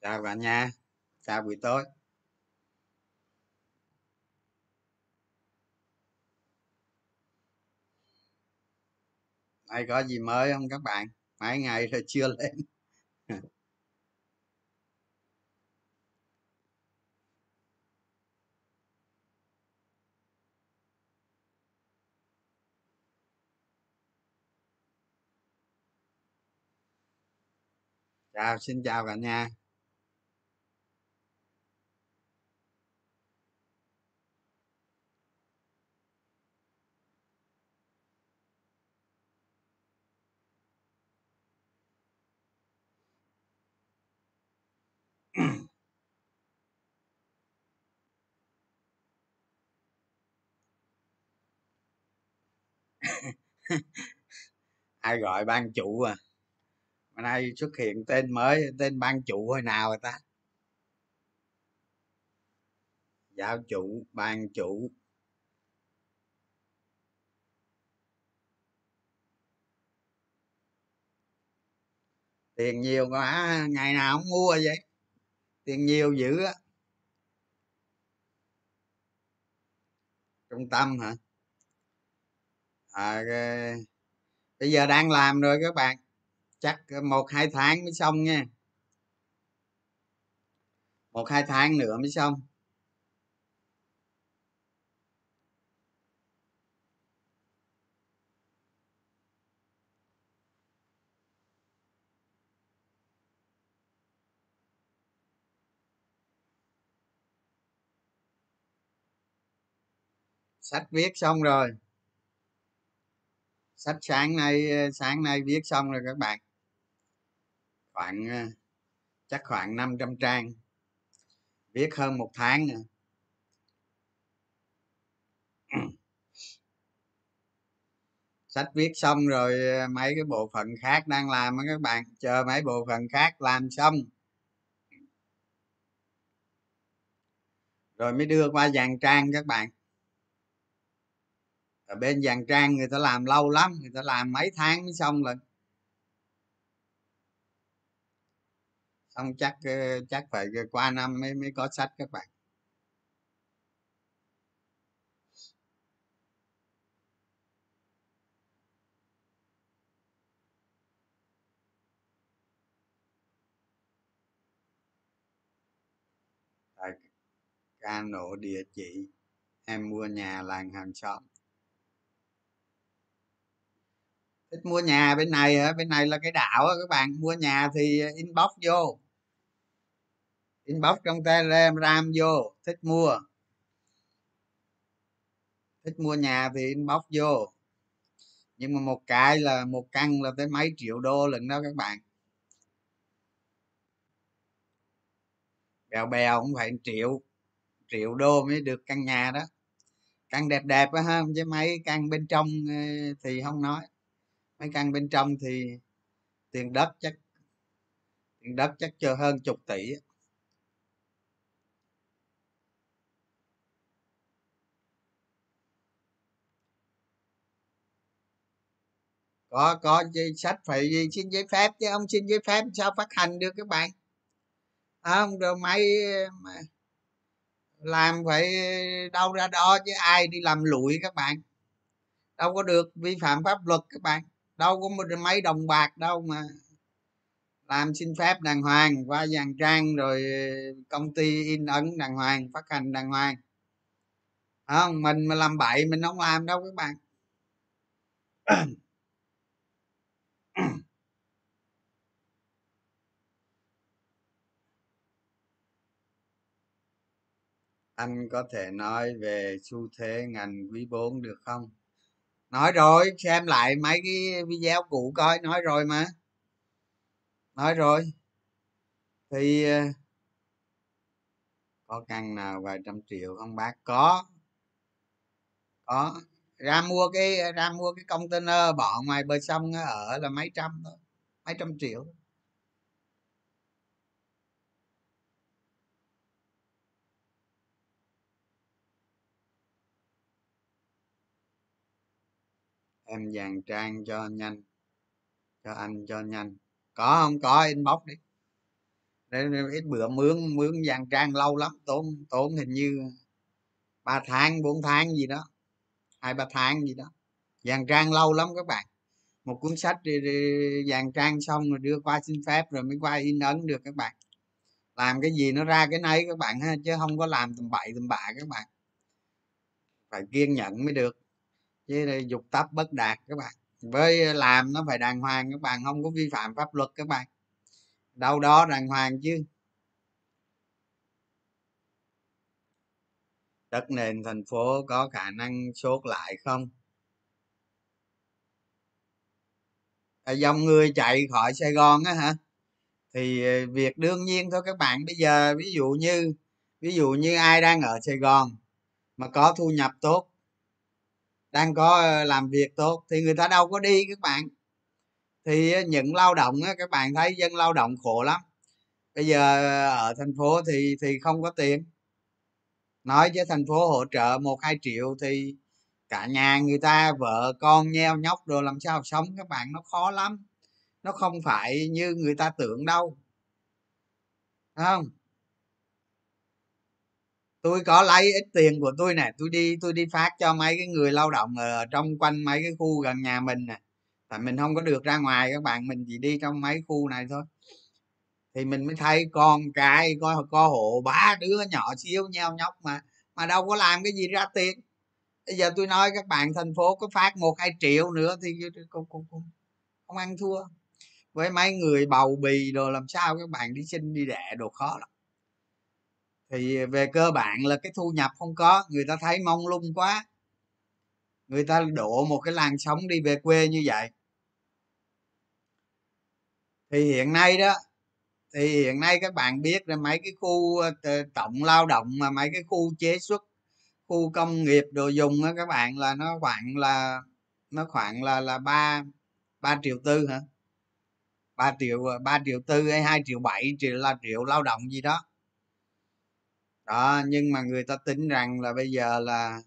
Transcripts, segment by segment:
chào cả nhà chào buổi tối. Ai có gì mới không các bạn? Mấy ngày rồi chưa lên. Chào, xin chào cả nhà ai gọi ban chủ à? Bữa nay xuất hiện tên mới, tên ban chủ hồi nào rồi ta? Giáo chủ, ban chủ. Tiền nhiều quá, ngày nào không mua vậy? Tiền nhiều dữ á. Trung tâm hả? À, bây giờ đang làm rồi các bạn. Chắc một hai tháng mới xong nha. Một hai tháng nữa mới xong. Sách viết xong rồi. Sách sáng nay sáng nay viết xong rồi các bạn. Khoảng ờ, chắc khoảng 500 trang. Viết hơn một tháng nữa. Sách viết xong rồi ờ, mấy cái bộ phận khác đang làm á các bạn. Chờ mấy bộ phận khác làm xong. Rồi mới đưa qua dàn trang các bạn ở bên dàn trang người ta làm lâu lắm, người ta làm mấy tháng mới xong lần xong chắc ờ, chắc phải qua năm mới mới có sách các bạn. Tại ca nổ địa chỉ, em mua nhà làng hàng xóm. Thích mua nhà bên này bên này là cái đảo các bạn. Mua nhà thì inbox vô. Inbox trong telegram vô. Thích mua. Thích mua nhà thì inbox vô. Nhưng mà một cái là, một căn là tới mấy triệu đô lần đó các bạn. Bèo bèo cũng phải triệu triệu đô mới được căn nhà đó. Căn đẹp đẹp á ha chứ mấy căn bên trong ờ, thì không nói mấy căn bên trong thì tiền đất chắc, tiền đất chắc chờ hơn chục tỷ có có sách phải xin giấy phép chứ ông xin giấy phép sao phát hành được các bạn? Không rồi máy làm phải đâu ra đó chứ ai đi làm lụi các bạn? Đâu có được vi phạm pháp luật các bạn đâu có mấy đồng bạc đâu mà. Làm xin phép đàng hoàng, qua dàn trang rồi công ty in ấn đàng hoàng, phát hành đàng hoàng. Không? Mình mà làm bậy mình không làm đâu các bạn. Anh có thể nói về xu thế ngành quý 4 được không? Nói rồi, xem lại mấy cái video cũ coi, nói rồi mà. Nói rồi. Thì ờ, có căn nào vài trăm triệu không bác? Có. Có. Ra mua cái, ra mua cái container, bỏ ngoài bờ sông ở là mấy trăm thôi, mấy trăm triệu. Em dàn trang cho nhanh, cho anh cho nhanh. Có không? Có, inbox đi. Ít bữa mướn mướn dàn trang lâu lắm. Tốn tốn hình như ba tháng, bốn tháng gì đó. Hai, ba tháng gì đó. Dàn trang lâu lắm các bạn. Một cuốn sách dàn trang xong rồi đưa qua xin phép rồi mới qua in ấn được các bạn. Làm cái gì nó ra cái nấy các bạn ha, chứ không có làm tầm bậy tầm bạ các bạn. Phải kiên nhẫn mới được chứ dục tấp bất đạt các bạn. Với làm nó phải đàng hoàng các bạn không có vi phạm pháp luật các bạn. Đâu đó đàng hoàng chứ. Đất nền thành phố có khả năng sốt lại không? À, dòng người chạy khỏi sài gòn á hả? Thì ờ, việc đương nhiên thôi các bạn. Bây giờ ví dụ như ví dụ như ai đang ở sài gòn mà có thu nhập tốt đang có ờ, làm việc tốt thì người ta đâu có đi các bạn. Thì ờ, những lao động các bạn thấy dân lao động khổ lắm. Bây giờ ờ, ở thành phố thì thì không có tiền. Nói với thành phố hỗ trợ một, hai triệu thì cả nhà người ta, vợ, con, nheo nhóc rồi làm sao sống các bạn, nó khó lắm. Nó không phải như người ta tưởng đâu. Đúng không? Tôi có lấy ít tiền của tôi nè tôi đi tôi đi phát cho mấy cái người lao động ở trong quanh mấy cái khu gần nhà mình nè. Tại mình không có được ra ngoài các bạn mình chỉ đi trong mấy khu này thôi. Thì mình mới thấy con cái có có hộ ba đứa nhỏ xíu nhau nhóc mà mà đâu có làm cái gì ra tiền. Bây giờ tôi nói các bạn thành phố có phát một hai triệu nữa thì không, không, không, không ăn thua. Với mấy người bầu bì đồ làm sao các bạn đi sinh đi đẻ đồ khó lắm thì về cơ bản là cái thu nhập không có, người ta thấy mong lung quá. Người ta đổ một cái làn sóng đi về quê như vậy. Thì hiện nay đó, thì hiện nay các bạn biết là mấy cái khu ờ, tổng lao động mà mấy cái khu chế xuất, khu công nghiệp đồ dùng á, các bạn, là nó khoảng là, nó khoảng là là ba ba triệu tư hả? Ba triệu ờ, ba triệu tư hay hai triệu bảy, triệu là triệu lao động gì đó đó, nhưng mà người ta tính rằng là bây giờ là,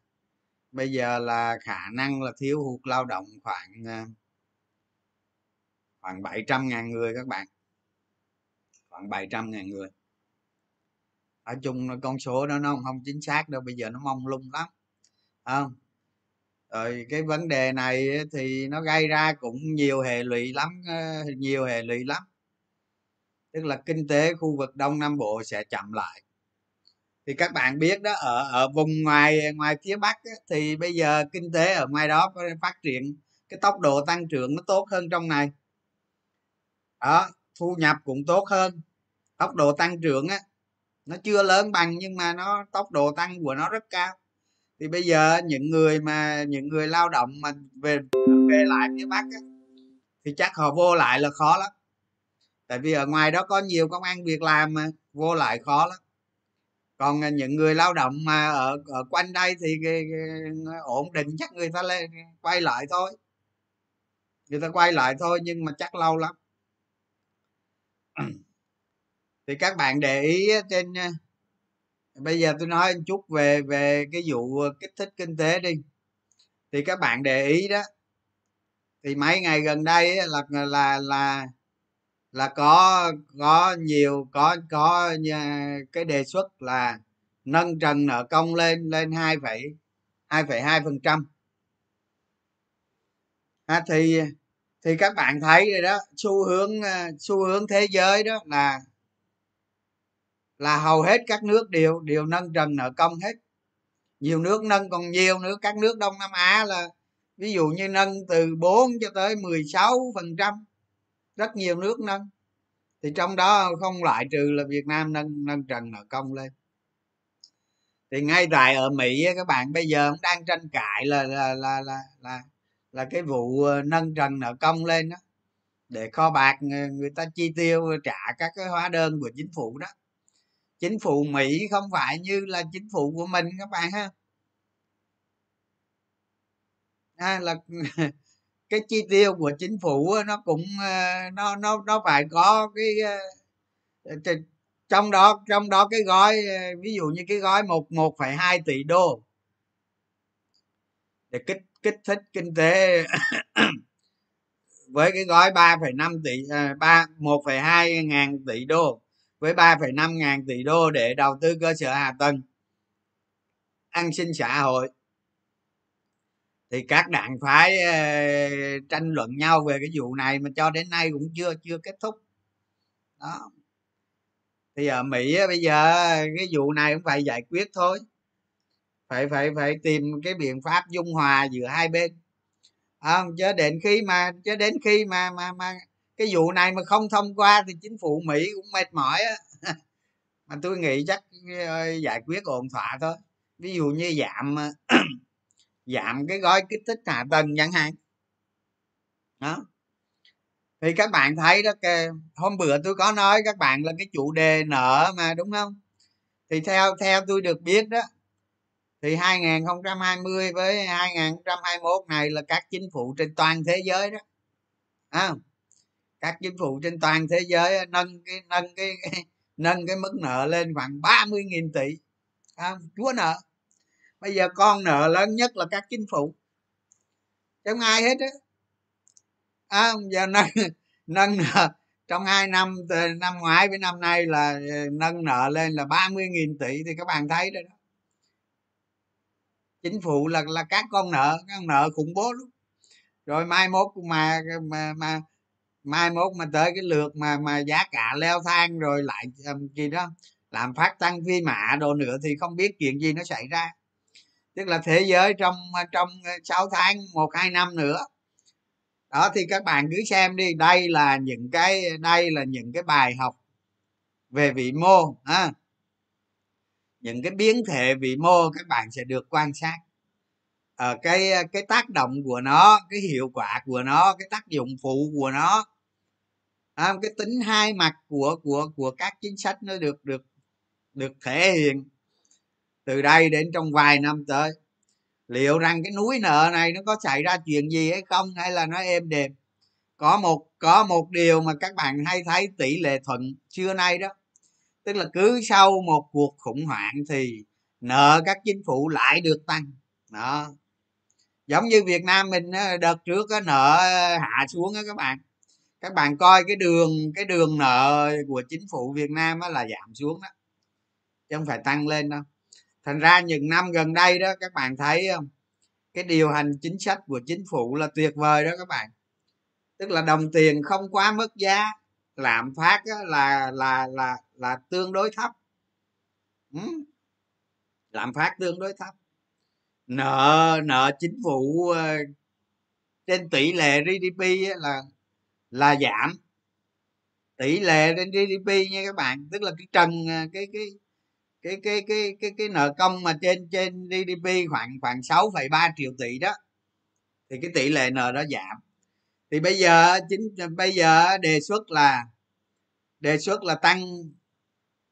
bây giờ là khả năng là thiếu hụt lao động khoảng ờ, khoảng 700 ngàn người các bạn. Khoảng 700 ngàn người. Nói chung con số đó nó không chính xác đâu, bây giờ nó mong lung lắm không? Rồi cái vấn đề này thì nó gây ra cũng nhiều hệ lụy lắm ờ, nhiều hệ lụy lắm. Tức là kinh tế khu vực đông nam bộ sẽ chậm lại thì các bạn biết đó ở ở vùng ngoài ngoài phía bắc á, thì bây giờ kinh tế ở ngoài đó phát triển cái tốc độ tăng trưởng nó tốt hơn trong này. Đó thu nhập cũng tốt hơn tốc độ tăng trưởng á nó chưa lớn bằng nhưng mà nó tốc độ tăng của nó rất cao. Thì bây giờ những người mà những người lao động mà về về lại phía bắc á, thì chắc họ vô lại là khó lắm. Tại vì ở ngoài đó có nhiều công ăn việc làm mà vô lại khó lắm còn những người lao động mà ở ở quanh đây thì cái, cái, ổn định chắc người ta lên quay lại thôi. Người ta quay lại thôi nhưng mà chắc lâu lắm. Thì các bạn để ý trên à, bây giờ tôi nói một chút về về cái vụ kích thích kinh tế đi. Thì các bạn để ý đó thì mấy ngày gần đây là là là là có có nhiều, có có à, cái đề xuất là nâng trần nợ công lên lên hai phẩy hai phẩy hai phần trăm. À, thì thì các bạn thấy rồi đó, xu hướng à, xu hướng thế giới đó là là hầu hết các nước đều đều nâng trần nợ công hết. Nhiều nước nâng còn nhiều nữa, các nước đông nam á là, ví dụ như nâng từ 4 cho tới 16 phần trăm rất nhiều nước nâng. Thì trong đó không loại trừ là việt nam nâng nâng trần nợ công lên. Thì ngay tại ở mỹ các bạn bây giờ cũng đang tranh cãi là là là là là, là cái vụ ờ, nâng trần nợ công lên đó để kho bạc ờ, người ta chi tiêu ờ, trả các cái hóa đơn của chính phủ đó. Chính phủ mỹ không phải như là chính phủ của mình các bạn ha. À, là cái chi tiêu của chính phủ nó cũng ờ, nó nó nó phải có cái ờ, trong đó trong đó cái gói ờ, ví dụ như cái gói một một phẩy hai tỷ đô để kích kích thích kinh tế với cái gói 3,5 tỷ ba một phẩy hai ngàn tỷ đô với 3,5 ngàn tỷ đô để đầu tư cơ sở hạ tầng an sinh xã hội thì các đảng phái ờ, tranh luận nhau về cái vụ này mà cho đến nay cũng chưa chưa kết thúc. Đó. Thì ở mỹ bây giờ cái vụ này cũng phải giải quyết thôi. Phải phải phải tìm cái biện pháp dung hòa giữa hai bên. Không chứ đến khi mà chứ đến khi mà mà mà cái vụ này mà không thông qua thì chính phủ mỹ cũng mệt mỏi á. Mà tôi nghĩ chắc ờ, giải quyết ổn thỏa thôi. Ví dụ như giảm ờ, giảm cái gói kích thích hạ tầng chẳng hạn. Đó. Thì các bạn thấy đó hôm bữa tôi có nói các bạn là cái chủ đề nợ mà đúng không? Thì theo theo tôi được biết đó thì 2020 với 2021 này là các chính phủ trên toàn thế giới đó. À, các chính phủ trên toàn thế giới nâng cái nâng cái, cái nâng cái mức nợ lên khoảng 30.000 tỷ. À, chúa nợ bây giờ con nợ lớn nhất là các chính phủ. Không ai hết á? À, giờ nâng nâng nợ trong hai năm từ năm ngoái với năm nay là ờ, nâng nợ lên là 30.000 tỷ thì các bạn thấy rồi đó. Chính phủ là là các con nợ các con nợ khủng bố lắm. Rồi mai mốt mà mà mà mai mốt mà tới cái lượt mà mà giá cả leo thang rồi lại um, gì đó làm phát tăng phi mạ đồ nữa thì không biết chuyện gì nó xảy ra tức là thế giới trong trong ờ, 6 tháng một hai năm nữa. Đó thì các bạn cứ xem đi đây là những cái đây là những cái bài học về vị mô ha. những cái biến thể vị mô các bạn sẽ được quan sát. Ở cái ờ, cái tác động của nó cái hiệu quả của nó cái tác dụng phụ của nó à, cái tính hai mặt của của của các chính sách nó được được được thể hiện từ đây đến trong vài năm tới, liệu rằng cái núi nợ này nó có xảy ra chuyện gì hay không hay là nó êm đềm? Có một có một điều mà các bạn hay thấy tỷ lệ thuận xưa nay đó, tức là cứ sau một cuộc khủng hoảng thì nợ các chính phủ lại được tăng. Đó. Giống như việt nam mình đợt trước có nợ hạ xuống đó các bạn. Các bạn coi cái đường cái đường nợ của chính phủ việt nam là giảm xuống đó, chứ không phải tăng lên đâu thành ra những năm gần đây đó, các bạn thấy không? Cái điều hành chính sách của chính phủ là tuyệt vời đó các bạn. Tức là đồng tiền không quá mất giá, lạm phát là là là là tương đối thấp. Ừ. lạm phát tương đối thấp. Nợ nợ chính phủ ờ, trên tỷ lệ gdp là là giảm. Tỷ lệ trên gdp nha các bạn. Tức là cái trần ờ, cái cái cái cái cái cái cái nợ công mà trên trên gdp khoảng khoảng 6,3 triệu tỷ đó thì cái tỷ lệ nợ đó giảm. Thì bây giờ chính bây giờ đề xuất là đề xuất là tăng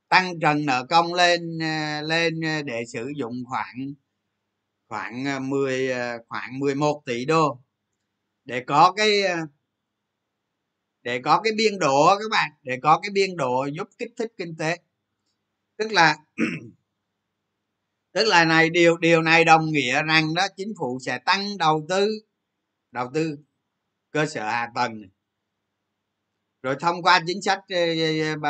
tăng trần nợ công lên ờ, lên ờ, để sử dụng khoảng khoảng ờ, 10 khoảng 11 tỷ đô. Để có cái để có cái biên độ các bạn để có cái biên độ giúp kích thích kinh tế tức là tức là này, điều điều này đồng nghĩa rằng đó, chính phủ sẽ tăng đầu tư đầu tư cơ sở hạ tầng rồi thông qua chính sách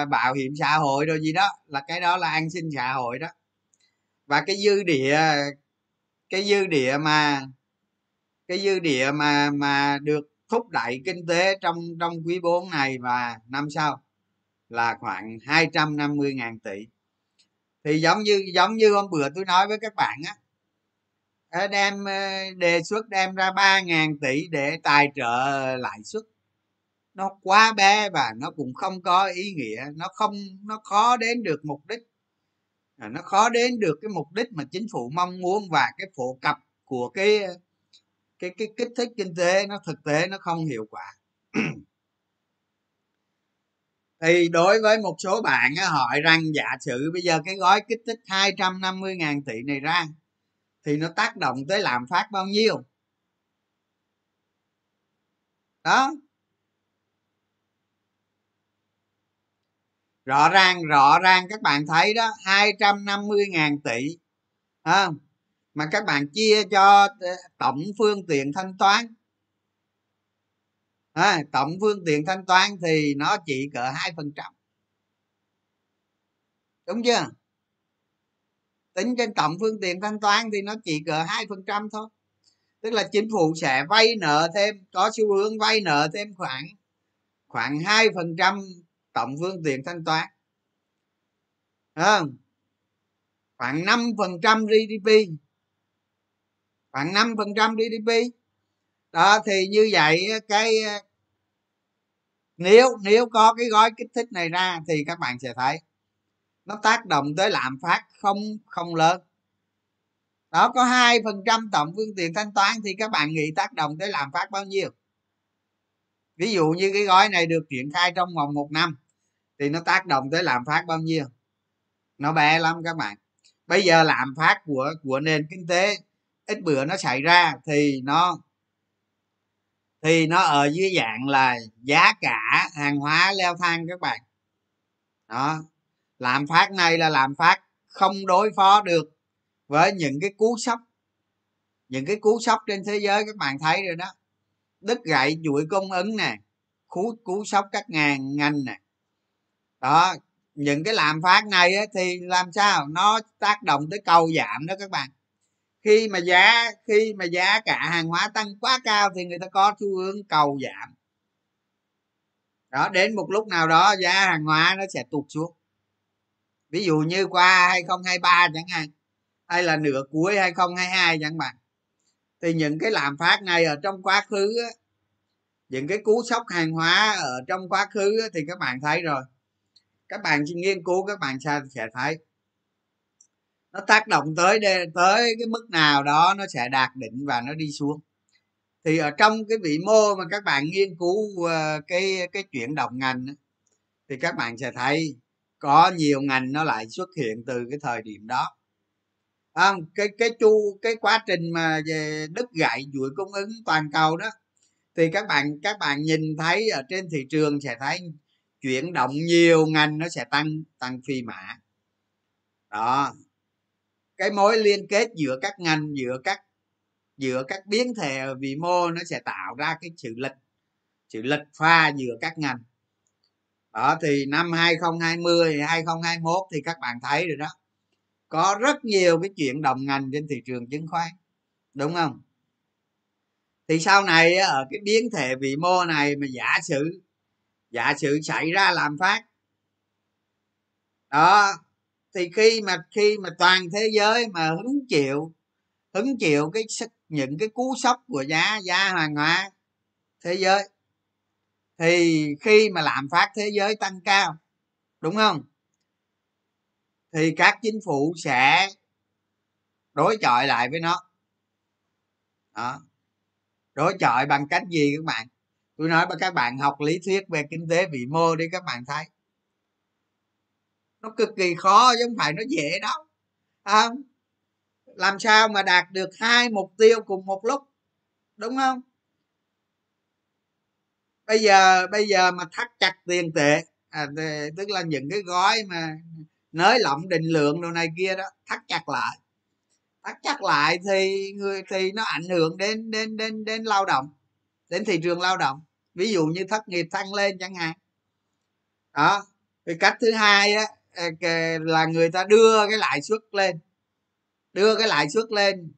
bảo hiểm xã hội rồi gì đó, là cái đó là an sinh xã hội đó. Và cái dư địa, cái dư địa mà, cái dư địa mà mà được thúc đẩy kinh tế trong trong quý 4 này và năm sau là khoảng 250 ngàn tỷ thì giống như giống như hôm bữa tôi nói với các bạn á ờ, đem ờ, đề xuất đem ra ba ngàn tỷ để tài trợ lãi suất. Nó quá bé và nó cũng không có ý nghĩa, nó không, nó khó đến được mục đích. À, nó khó đến được cái mục đích mà chính phủ mong muốn và cái phổ cập của cái cái cái kích thích kinh tế nó thực tế nó không hiệu quả. thì đối với một số bạn á, hỏi rằng giả sử bây giờ cái gói kích thích 250 ngàn tỷ này ra thì nó tác động tới lạm phát bao nhiêu? Đó. Rõ ràng rõ ràng các bạn thấy đó 250 ngàn tỷ à, mà các bạn chia cho ờ, tổng phương tiện thanh toán à, tổng phương tiện thanh toán thì nó chỉ cỡ hai phần trăm. Đúng chưa? Tính trên tổng phương tiện thanh toán thì nó chỉ cỡ hai phần trăm thôi. Tức là chính phủ sẽ vay nợ thêm có xu hướng vay nợ thêm khoảng khoảng hai phần trăm tổng phương tiện thanh toán. À, khoảng năm phần trăm gdp khoảng năm phần trăm gdp đó, thì như vậy cái nếu nếu có cái gói kích thích này ra thì các bạn sẽ thấy nó tác động tới lạm phát không không lớn. Đó, có hai phần trăm tổng phương tiện thanh toán thì các bạn nghĩ tác động tới lạm phát bao nhiêu? Ví dụ như cái gói này được triển khai trong vòng một năm thì nó tác động tới lạm phát bao nhiêu? Nó bé lắm các bạn. Bây giờ lạm phát của của nền kinh tế, ít bữa nó xảy ra thì nó thì nó ở dưới dạng là giá cả, hàng hóa, leo thang các bạn. Đó. Lạm phát này là lạm phát không đối phó được với những cái cú sốc. Những cái cú sốc trên thế giới các bạn thấy rồi đó. Đứt gãy chuỗi cung ứng nè, cú cú sốc các ngàn, ngành nè. Đó. Những cái lạm phát này thì làm sao? Nó tác động tới cầu giảm đó các bạn khi mà giá khi mà giá cả hàng hóa tăng quá cao thì người ta có xu hướng cầu giảm. Đó đến một lúc nào đó giá hàng hóa nó sẽ tụt xuống. Ví dụ như qua 2023 chẳng hạn hay là nửa cuối 2022 chẳng hạn thì những cái lạm phát này ở trong quá khứ á, những cái cú sốc hàng hóa ở trong quá khứ á, thì các bạn thấy rồi. Các bạn nghiên cứu các bạn sẽ thấy nó tác động tới tới cái mức nào đó nó sẽ đạt đỉnh và nó đi xuống. Thì ở trong cái vĩ mô mà các bạn nghiên cứu ờ, cái cái chuyển động ngành thì các bạn sẽ thấy có nhiều ngành nó lại xuất hiện từ cái thời điểm đó. À, cái cái chu cái quá trình mà về đứt gãy chuỗi cung ứng toàn cầu đó thì các bạn các bạn nhìn thấy ở trên thị trường sẽ thấy chuyển động nhiều ngành nó sẽ tăng tăng phi mã. Đó cái mối liên kết giữa các ngành, giữa các giữa các biến thể vĩ mô nó sẽ tạo ra cái sự lệch sự lệch pha giữa các ngành. Đó, thì năm 2020 2021 thì các bạn thấy rồi đó, có rất nhiều cái chuyện đồng ngành trên thị trường chứng khoán, đúng không? Thì sau này ở cái biến thể vĩ mô này mà giả sử giả sử xảy ra làm phát, đó thì khi mà khi mà toàn thế giới mà hứng chịu hứng chịu cái những cái cú sốc của giá giá hàng hóa thế giới, thì khi mà lạm phát thế giới tăng cao, đúng không? Thì các chính phủ sẽ đối chọi lại với nó. Đó. Đối chọi bằng cách gì các bạn? Tôi nói với các bạn học lý thuyết về kinh tế vĩ mô đi các bạn thấy nó cực kỳ khó chứ không phải nó dễ đâu. À, làm sao mà đạt được hai mục tiêu cùng một lúc đúng không? Bây giờ bây giờ mà thắt chặt tiền tệ à, tức là những cái gói mà nới lỏng định lượng đồ này kia đó thắt chặt lại. Thắt chặt lại thì người thì nó ảnh hưởng đến đến đến đến lao động đến thị trường lao động. Ví dụ như thất nghiệp tăng lên chẳng hạn. Đó thì cách thứ hai á là người ta đưa cái lãi suất lên. Đưa cái lãi suất lên.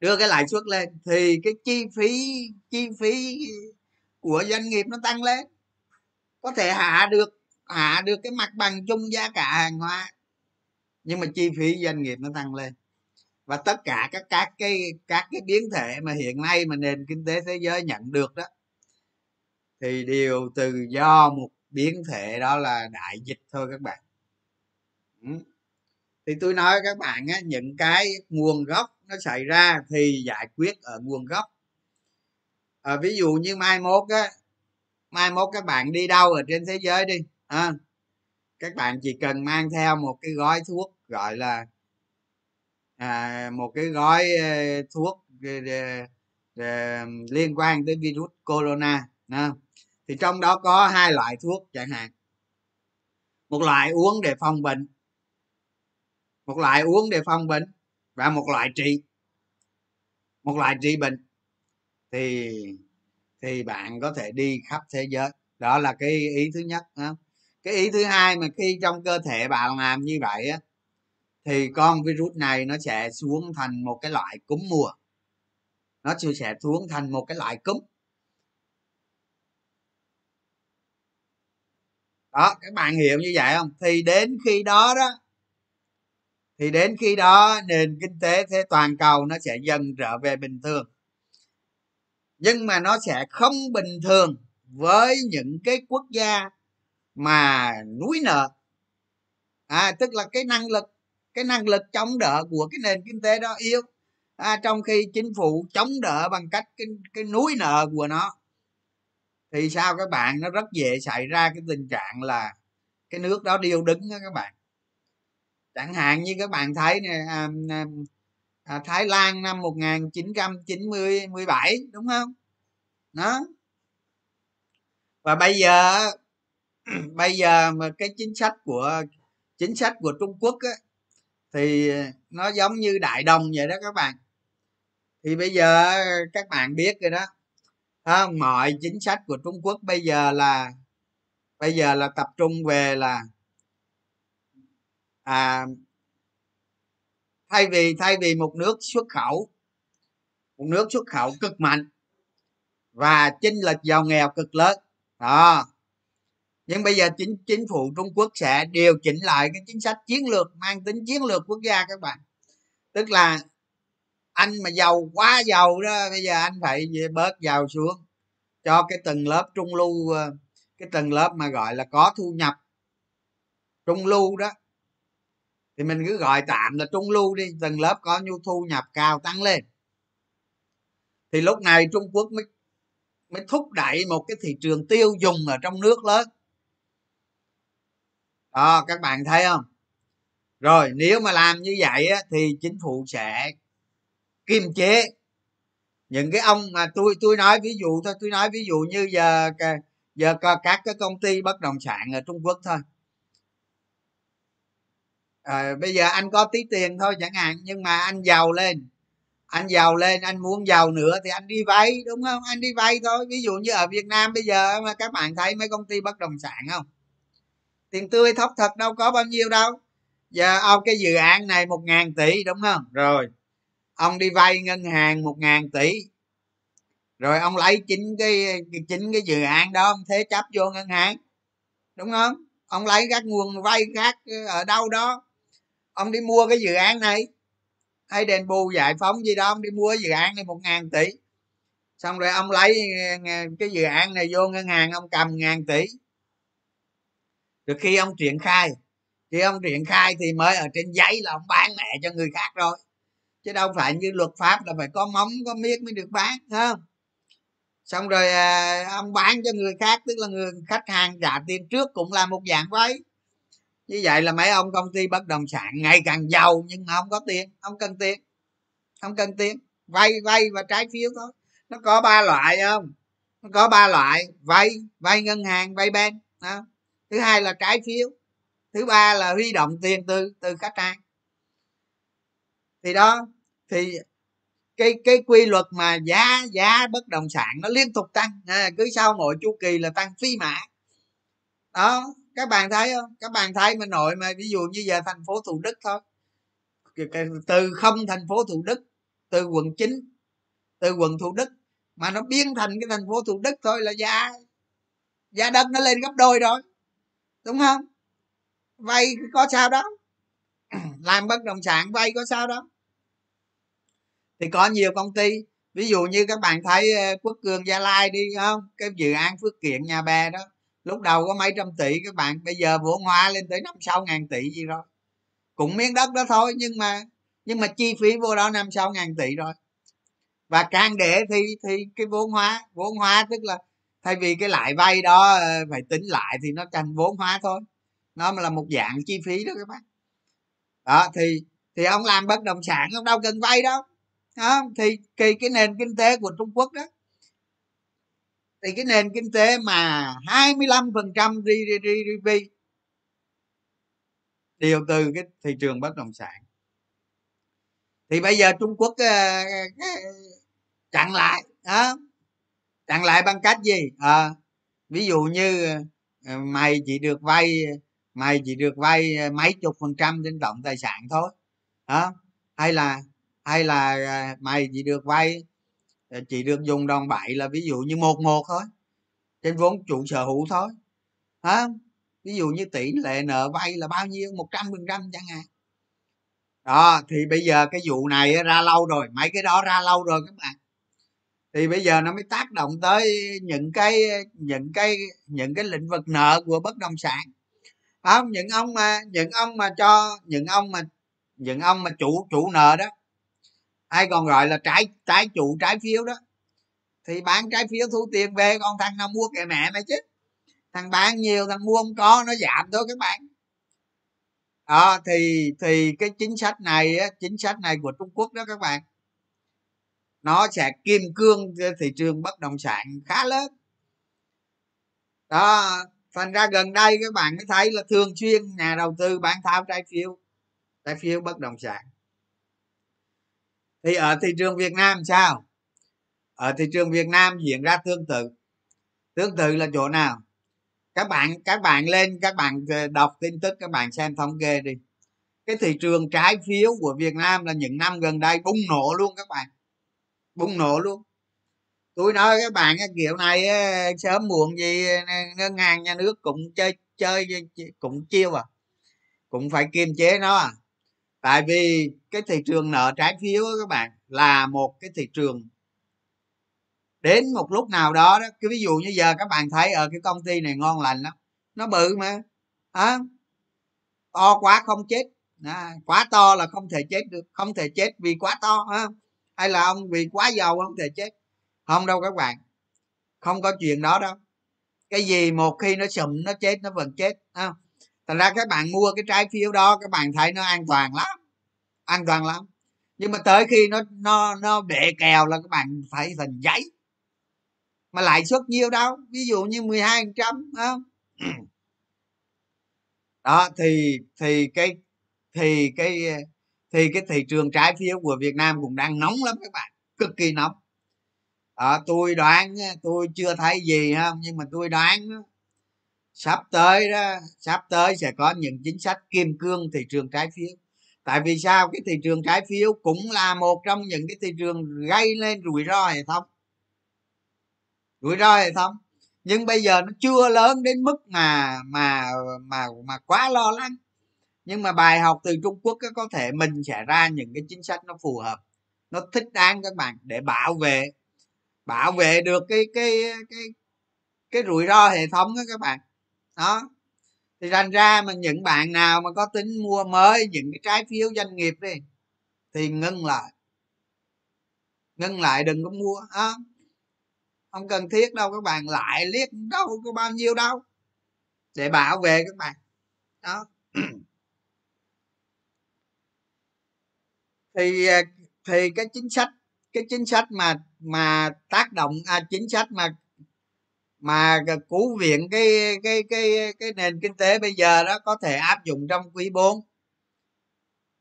Đưa cái lãi suất lên thì cái chi phí chi phí của doanh nghiệp nó tăng lên. Có thể hạ được hạ được cái mặt bằng chung giá cả hàng hóa, nhưng mà chi phí doanh nghiệp nó tăng lên. Và tất cả các các cái các cái biến thể mà hiện nay mà nền kinh tế thế giới nhận được đó, thì đều từ do một biến thể đó là đại dịch thôi các bạn. Thì tôi nói các bạn á, những cái nguồn gốc nó xảy ra thì giải quyết ở nguồn gốc. À, ví dụ như mai mốt á mai mốt các bạn đi đâu ở trên thế giới đi à, các bạn chỉ cần mang theo một cái gói thuốc gọi là à, một cái gói uh, thuốc uh, liên quan tới virus corona à, thì trong đó có hai loại thuốc chẳng hạn. Một loại uống để phòng bệnh, một loại uống để phòng bệnh và một loại trị, một loại trị bệnh. Thì thì bạn có thể đi khắp thế giới. Đó là cái ý thứ nhất đó. cái ý thứ hai mà khi trong cơ thể bạn làm như vậy á, thì con virus này nó sẽ xuống thành một cái loại cúm mùa. Nó sẽ xuống thành một cái loại cúm. Đó các bạn hiểu như vậy không? Thì đến khi đó đó thì đến khi đó nền kinh tế thế toàn cầu nó sẽ dần trở về bình thường. Nhưng mà nó sẽ không bình thường với những cái quốc gia mà núi nợ. À tức là cái năng lực cái năng lực chống đỡ của cái nền kinh tế đó yếu. À, trong khi chính phủ chống đỡ bằng cách cái, cái núi nợ của nó thì sao các bạn? Nó rất dễ xảy ra cái tình trạng là cái nước đó điêu đứng đó các bạn. Chẳng hạn như các bạn thấy nè à, à, à Thái Lan năm 1997 đúng không? Đó. Và bây giờ bây giờ mà cái chính sách của chính sách của Trung Quốc á, thì nó giống như đại đồng vậy đó các bạn. Thì bây giờ các bạn biết rồi đó à, mọi chính sách của trung quốc bây giờ là bây giờ là tập trung về là à thay vì thay vì một nước xuất khẩu một nước xuất khẩu cực mạnh và chênh lệch giàu nghèo cực lớn. Đó. Nhưng bây giờ chính chính phủ trung quốc sẽ điều chỉnh lại cái chính sách chiến lược mang tính chiến lược quốc gia các bạn. Tức là anh mà giàu quá giàu đó bây giờ anh phải bớt giàu xuống. Cho cái tầng lớp trung lưu ờ, cái tầng lớp mà gọi là có thu nhập trung lưu đó. Thì mình cứ gọi tạm là trung lưu đi tầng lớp có nhu thu nhập cao tăng lên. Thì lúc này trung quốc mới mới thúc đẩy một cái thị trường tiêu dùng ở trong nước lớn. Đó các bạn thấy không? Rồi nếu mà làm như vậy á, thì chính phủ sẽ kiềm chế. Những cái ông mà tôi tôi nói ví dụ thôi tôi nói ví dụ như giờ giờ các cái công ty bất động sản ở trung quốc thôi. À, bây giờ anh có tí tiền thôi chẳng hạn nhưng mà anh giàu lên anh giàu lên anh muốn giàu nữa thì anh đi vay đúng không? Anh đi vay thôi. Ví dụ như ở việt nam bây giờ mà các bạn thấy mấy công ty bất động sản không? Tiền tươi thóc thật đâu có bao nhiêu đâu. Giờ ông cái dự án này một ngàn tỷ đúng không? Rồi ông đi vay ngân hàng một ngàn tỷ. Rồi ông lấy chính cái chính cái dự án đó, ông thế chấp vô ngân hàng. Đúng không? Ông lấy các nguồn vay khác ở đâu đó. Ông đi mua cái dự án này. Hay đền bù giải phóng gì đó, ông đi mua dự án này một ngàn tỷ. Xong rồi ông lấy ờ, cái dự án này vô ngân hàng, ông cầm ngàn tỷ. Được khi ông triển khai, khi ông triển khai thì mới ở trên giấy là ông bán mẹ cho người khác rồi chứ đâu phải như luật pháp là phải có móng, có miết mới được bán không? Xong rồi à, ông bán cho người khác, tức là người khách hàng trả tiền trước cũng là một dạng vay như vậy là mấy ông công ty bất động sản ngày càng giàu nhưng mà không có tiền, không cần tiền, không cần tiền. Vay vay và trái phiếu thôi. Nó có ba loại không? Nó có ba loại, vay vay ngân hàng, vay bên đó. thứ hai là trái phiếu, thứ ba là huy động tiền từ từ khách hàng thì đó thì cái cái quy luật mà giá giá bất động sản nó liên tục tăng. À, cứ sau mỗi chu kỳ là tăng phi mã. Đó các bạn thấy không? Các bạn thấy mà nội mà ví dụ như giờ thành phố thủ đức thôi. Từ không thành phố thủ đức từ quận 9 từ quận thủ đức mà nó biến thành cái thành phố thủ đức thôi là giá giá đất nó lên gấp đôi rồi. Đúng không? Vay có sao đó. Làm bất động sản vay có sao đó thì có nhiều công ty, ví dụ như các bạn thấy ờ, quốc cường gia lai đi không? Cái dự án phước kiện nhà bè đó, lúc đầu có mấy trăm tỷ các bạn, bây giờ vốn hóa lên tới năm sáu ngàn tỷ gì rồi. Cũng miếng đất đó thôi, nhưng mà nhưng mà chi phí vô đó năm sáu ngàn tỷ rồi. Và càng để thì thì cái vốn hóa vốn hóa tức là thay vì cái lãi vay đó ờ, phải tính lại thì nó thành vốn hóa thôi. Nó là một dạng chi phí đó các bạn. Đó, thì thì ông làm bất động sản ông đâu cần vay đâu đó, thì cái, cái nền kinh tế của trung quốc đó thì cái nền kinh tế mà 25% GDP đều từ cái thị trường bất động sản. Thì bây giờ Trung Quốc ờ, ờ, chặn lại đó chặn lại bằng cách gì? À, ví dụ như mày chỉ được vay mày chỉ được vay mấy chục phần trăm trên tổng tài sản thôi hả hay là hay là à, mày chỉ được vay à, chỉ được dùng đòn bẩy là ví dụ như một một thôi, trên vốn chủ sở hữu thôi hả ví dụ như tỷ lệ nợ vay là bao nhiêu? Một trăm phần trăm chẳng hạn. Đó, thì bây giờ cái vụ này ra lâu rồi, mấy cái đó ra lâu rồi các bạn. Thì bây giờ nó mới tác động tới những cái những cái những cái lĩnh vực nợ của bất động sản. Không? Những ông mà, những ông mà cho, những ông mà, những ông mà chủ chủ nợ đó hay còn gọi là trái trái chủ, trái phiếu đó. Thì bán trái phiếu thu tiền về, con thằng nào mua kệ mẹ mày chứ. Thằng bán nhiều, thằng mua không có, nó giảm thôi các bạn. Đó thì thì cái chính sách này chính sách này của trung quốc đó các bạn, nó sẽ kim cương thị trường bất động sản khá lớn. Đó, thành ra gần đây các bạn mới thấy là thường xuyên nhà đầu tư bán tháo trái phiếu trái phiếu bất động sản thì ở thị trường việt nam sao? Ở thị trường việt nam diễn ra tương tự. Tương tự là chỗ nào? Các bạn các bạn lên, các bạn ờ, đọc tin tức, các bạn xem thống kê đi. Cái thị trường trái phiếu của việt nam là những năm gần đây bùng nổ luôn các bạn. Bùng nổ luôn. Tôi nói các bạn cái kiểu này ờ, sớm muộn gì ờ, ngân hàng, nhà nước cũng chơi chơi, cũng chiêu à. Cũng phải kiềm chế nó à tại vì cái thị trường nợ trái phiếu các bạn là một cái thị trường. Đến một lúc nào đó đó cái ví dụ như giờ các bạn thấy ở cái công ty này ngon lành lắm nó bự mà à, to quá không chết. À, quá to là không thể chết được không thể chết vì quá to ha hay là ông vì quá giàu không thể chết? Không đâu các bạn không có chuyện đó đâu. Cái gì một khi nó sụm nó chết nó vẫn chết không thành ra các bạn mua cái trái phiếu đó các bạn thấy nó an toàn lắm an toàn lắm. Nhưng mà tới khi nó nó nó bể kèo là các bạn phải thành giấy. Mà lãi suất nhiêu đâu ví dụ như 12 trăm không? Đó thì thì cái thì cái thì cái thị trường trái phiếu của Việt Nam cũng đang nóng lắm các bạn cực kỳ nóng. À, tôi đoán tôi chưa thấy gì không? Nhưng mà tôi đoán sắp tới đó, sắp tới sẽ có những chính sách kim cương thị trường trái phiếu. Tại vì sao? Cái thị trường trái phiếu cũng là một trong những cái thị trường gây lên rủi ro hệ thống. Rủi ro hệ thống. Nhưng bây giờ nó chưa lớn đến mức mà mà mà mà quá lo lắng. Nhưng mà bài học từ trung quốc có thể mình sẽ ra những cái chính sách nó phù hợp, nó thích đáng các bạn để bảo vệ bảo vệ được cái cái cái cái rủi ro hệ thống đó các bạn đó. Thì thành ra mà những bạn nào mà có tính mua mới những cái trái phiếu doanh nghiệp đi thì ngưng lại. Ngưng lại đừng có mua đó. không cần thiết đâu các bạn lại liếc đâu có bao nhiêu đâu để bảo vệ các bạn. Đó. Thì à, thì cái chính sách cái chính sách mà mà tác động à, chính sách mà mà cứu viện cái cái cái cái nền kinh tế bây giờ đó có thể áp dụng trong quý 4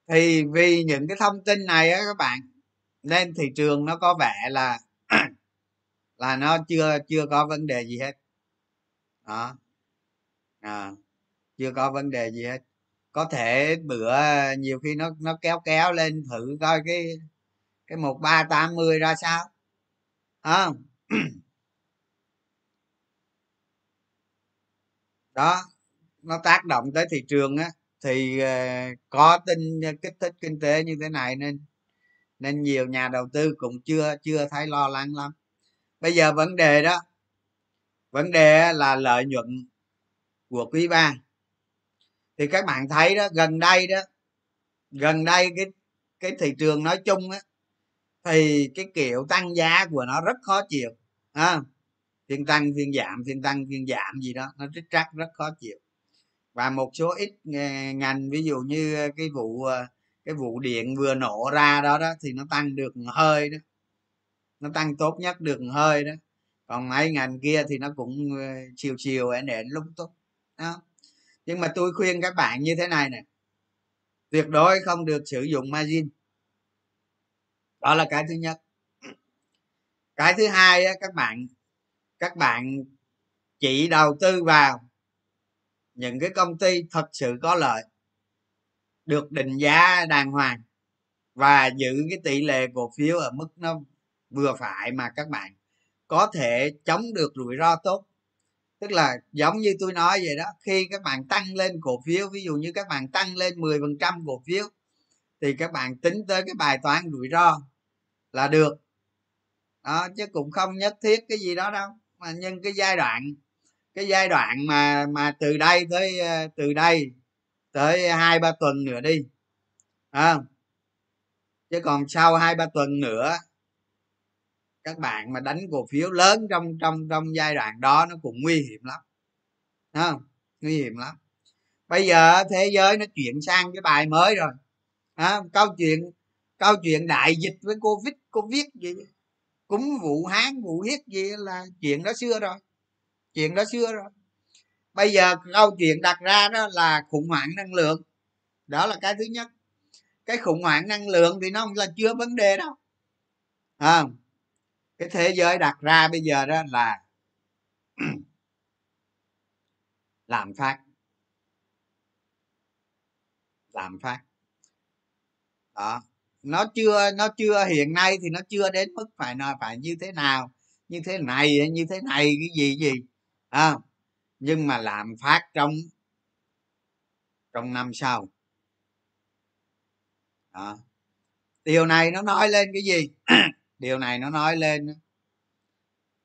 thì vì những cái thông tin này á các bạn nên thị trường nó có vẻ là là nó chưa chưa có vấn đề gì hết. Đó. À, chưa có vấn đề gì hết. Có thể bữa nhiều khi nó nó kéo kéo lên thử coi cái cái một ba tám mươi ra sao. À. đó nó tác động tới thị trường á thì ờ, có tin kích thích kinh tế như thế này nên nên nhiều nhà đầu tư cũng chưa chưa thấy lo lắng lắm. Bây giờ vấn đề đó vấn đề là lợi nhuận của quý ba thì các bạn thấy đó gần đây đó gần đây cái cái thị trường nói chung á thì cái kiểu tăng giá của nó rất khó chịu à, phiên tăng phiên giảm phiên tăng phiên giảm gì đó nó rất chắc rất khó chịu. Và một số ít ngành ví dụ như cái vụ ờ, cái vụ điện vừa nổ ra đó đó thì nó tăng được hơi đó. Nó tăng tốt nhất được hơi đó. Còn mấy ngành kia thì nó cũng ờ, chiều chiều ẻn ẻn lung túc đó. Nhưng mà tôi khuyên các bạn như thế này nè. Tuyệt đối không được sử dụng margin. Đó là cái thứ nhất. Cái thứ hai á, các bạn các bạn chỉ đầu tư vào những cái công ty thật sự có lợi, được định giá đàng hoàng và giữ cái tỷ lệ cổ phiếu ở mức nó vừa phải mà các bạn có thể chống được rủi ro tốt. Tức là giống như tôi nói vậy đó, khi các bạn tăng lên cổ phiếu, ví dụ như các bạn tăng lên 10% cổ phiếu, thì các bạn tính tới cái bài toán rủi ro là được. Đó, chứ cũng không nhất thiết cái gì đó đâu mà nhân cái giai đoạn cái giai đoạn mà mà từ đây tới ờ, từ đây tới hai ba tuần nữa đi à, chứ còn sau hai ba tuần nữa các bạn mà đánh cổ phiếu lớn trong trong trong giai đoạn đó nó cũng nguy hiểm lắm à, nguy hiểm lắm. Bây giờ thế giới nó chuyển sang cái bài mới rồi à, câu chuyện câu chuyện đại dịch với covid covid gì? Cúng vụ hán vụ hiết gì là chuyện đó xưa rồi. Chuyện đó xưa rồi. Bây giờ câu chuyện đặt ra đó là khủng hoảng năng lượng. Đó là cái thứ nhất. Cái khủng hoảng năng lượng thì nó không là chưa vấn đề đâu. À, cái thế giới đặt ra bây giờ đó là làm phát. Làm phát. Đó nó chưa nó chưa hiện nay thì nó chưa đến mức phải nói phải như thế nào. Như thế này như thế này cái gì gì. À, nhưng mà làm phát trong trong năm sau. À, điều này nó nói lên cái gì? Điều này nó nói lên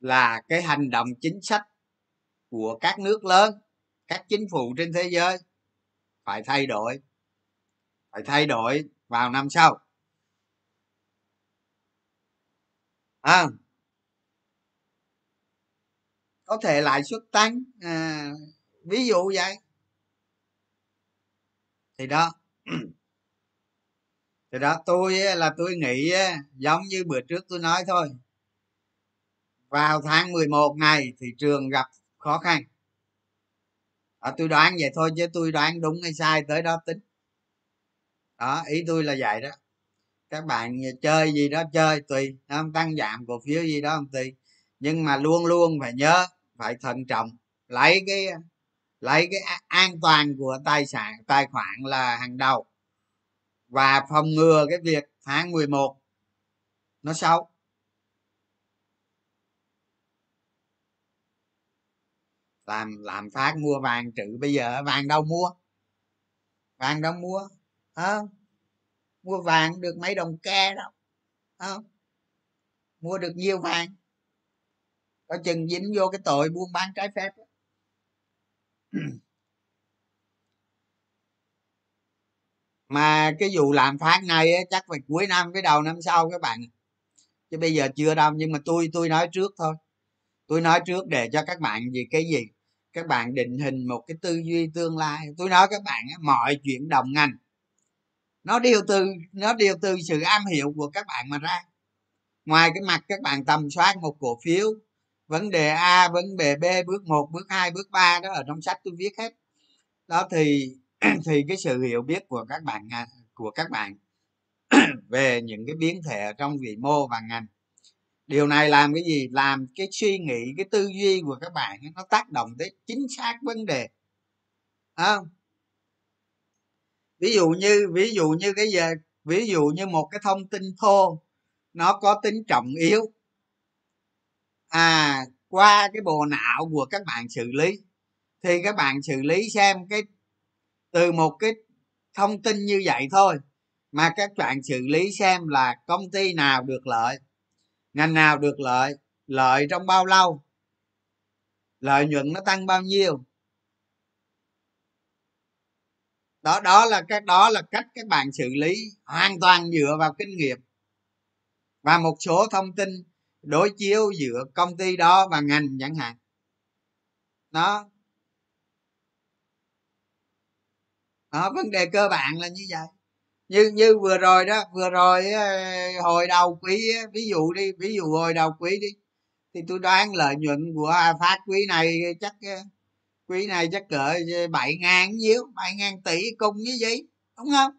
là cái hành động chính sách của các nước lớn các chính phủ trên thế giới phải thay đổi phải thay đổi vào năm sau. À, có thể lãi suất tăng à, ví dụ vậy. Thì đó. Thì đó tôi là tôi nghĩ giống như bữa trước tôi nói thôi. Vào tháng 11 này thị trường gặp khó khăn. À, tôi đoán vậy thôi chứ tôi đoán đúng hay sai tới đó tính. Đó ý tôi là vậy đó các bạn chơi gì đó chơi tùy không tăng giảm cổ phiếu gì đó không tùy. Nhưng mà luôn luôn phải nhớ phải thận trọng. Lấy cái lấy cái an toàn của tài sản tài khoản là hàng đầu. Và phòng ngừa cái việc tháng 11 nó xấu. Làm làm phát mua vàng trữ bây giờ vàng đâu mua? Vàng đâu mua? À, mua vàng được mấy đồng ke đâu không? Mua được nhiều vàng. Có chừng dính vô cái tội buôn bán trái phép mà cái vụ làm phát này chắc phải cuối năm, cái đầu năm sau các bạn chứ bây giờ chưa đâu, nhưng mà tôi tôi nói trước thôi. Tôi nói trước để cho các bạn gì cái gì? Các bạn định hình một cái tư duy tương lai. Tôi nói các bạn mọi chuyện đồng ngành nó đều từ nó đều từ sự am hiểu của các bạn mà ra. Ngoài cái mặt các bạn tầm soát một cổ phiếu vấn đề a vấn đề b bước 1, bước 2, bước 3 đó ở trong sách tôi viết hết. Đó thì thì cái sự hiểu biết của các bạn à, của các bạn về những cái biến thể trong vĩ mô và ngành. Điều này làm cái gì? Làm cái suy nghĩ cái tư duy của các bạn nó tác động tới chính xác vấn đề. À, ví dụ như, ví dụ như cái giờ ví dụ như một cái thông tin thô, nó có tính trọng yếu. À qua cái bộ não của các bạn xử lý, thì các bạn xử lý xem cái, từ một cái thông tin như vậy thôi, mà các bạn xử lý xem là công ty nào được lợi, ngành nào được lợi lợi trong bao lâu, lợi nhuận nó tăng bao nhiêu đó đó là cái, đó là cách các bạn xử lý hoàn toàn dựa vào kinh nghiệm. Và một số thông tin đối chiếu giữa công ty đó và ngành chẳng hạn. Đó. Đó, vấn đề cơ bản là như vậy. Như như vừa rồi đó, vừa rồi hồi đầu quý ví dụ đi, ví dụ hồi đầu quý đi, thì tôi đoán lợi nhuận của phát quý này chắc quý này chắc cỡ ờ, bảy ngàn nhiêu bảy ngàn tỷ cùng với gì đúng không?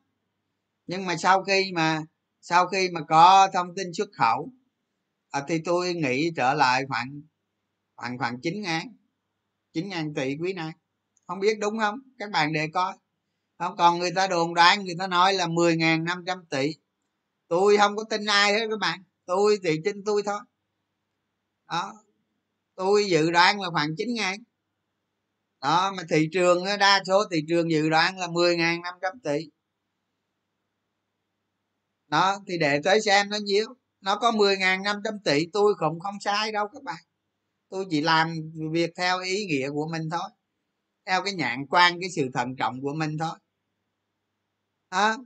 Nhưng mà sau khi mà sau khi mà có thông tin xuất khẩu à, thì tôi nghĩ trở lại khoảng khoảng khoảng chín ngàn chín ngàn tỷ quý này. Không biết đúng không? Các bạn để coi. Không còn người ta đồn đoán người ta nói là mười ngàn năm trăm tỷ. Tôi không có tin ai hết các bạn. Tôi thì tin tôi thôi. Đó tôi dự đoán là khoảng chín ngàn đó mà thị trường đa số thị trường dự đoán là mười ngàn năm trăm tỷ. Đó thì để tới xem nó nhiêu nó có mười ngàn năm trăm tỷ tôi cũng không sai đâu các bạn. Tôi chỉ làm việc theo ý nghĩa của mình thôi. Theo cái nhãn quan cái sự thận trọng của mình thôi. Đó.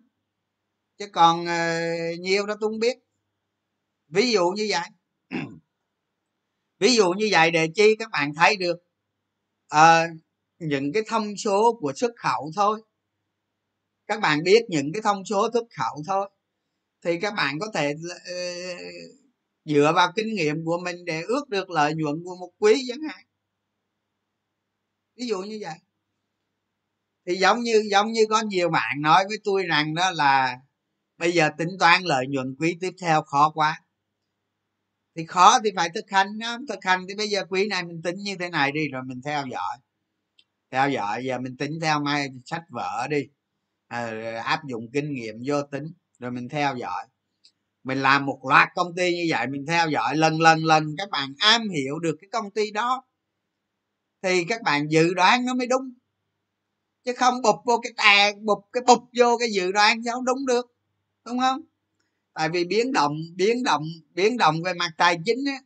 Chứ còn uh, nhiều đó tôi không biết. Ví dụ như vậy. Ví dụ như vậy để chi các bạn thấy được. Uh, những cái thông số của xuất khẩu thôi. Các bạn biết những cái thông số xuất khẩu thôi. Thì các bạn có thể ờ, dựa vào kinh nghiệm của mình để ước được lợi nhuận của một quý chẳng hạn. Ví dụ như vậy. Thì giống như giống như có nhiều bạn nói với tôi rằng đó là bây giờ tính toán lợi nhuận quý tiếp theo khó quá. Thì khó thì phải thực hành thực hành thì bây giờ quý này mình tính như thế này đi rồi mình theo dõi theo dõi giờ mình tính theo mai sách vở đi. À, áp dụng kinh nghiệm vô tính rồi mình theo dõi. Mình làm một loạt công ty như vậy mình theo dõi lần lần lần các bạn am hiểu được cái công ty đó thì các bạn dự đoán nó mới đúng. Chứ không bụp vô cái tà bụp cái bụp vô cái dự đoán sao đúng được đúng không? Tại vì biến động biến động biến động về mặt tài chính á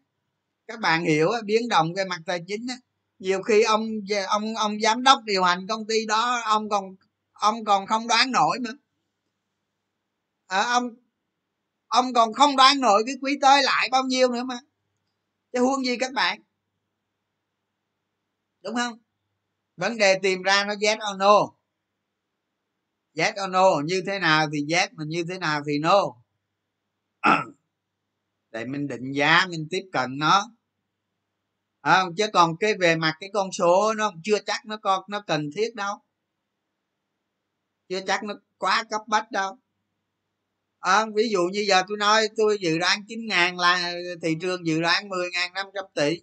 các bạn hiểu á, biến động về mặt tài chính á nhiều khi ông ông ông giám đốc điều hành công ty đó ông còn ông còn không đoán nổi nữa. À, ông ông còn không đoán nổi cái quý tới lại bao nhiêu nữa mà. Chứ huống gì các bạn. Đúng không? Vấn đề tìm ra nó yes or no. Yes or no như thế nào thì yes mà như thế nào thì no. Để mình định giá mình tiếp cận nó à, chứ còn cái về mặt cái con số nó chưa chắc nó con nó cần thiết đâu. Chưa chắc nó quá cấp bách đâu. À, ví dụ như giờ tôi nói tôi dự đoán chín ngàn là thị trường dự đoán mười ngàn năm trăm tỷ.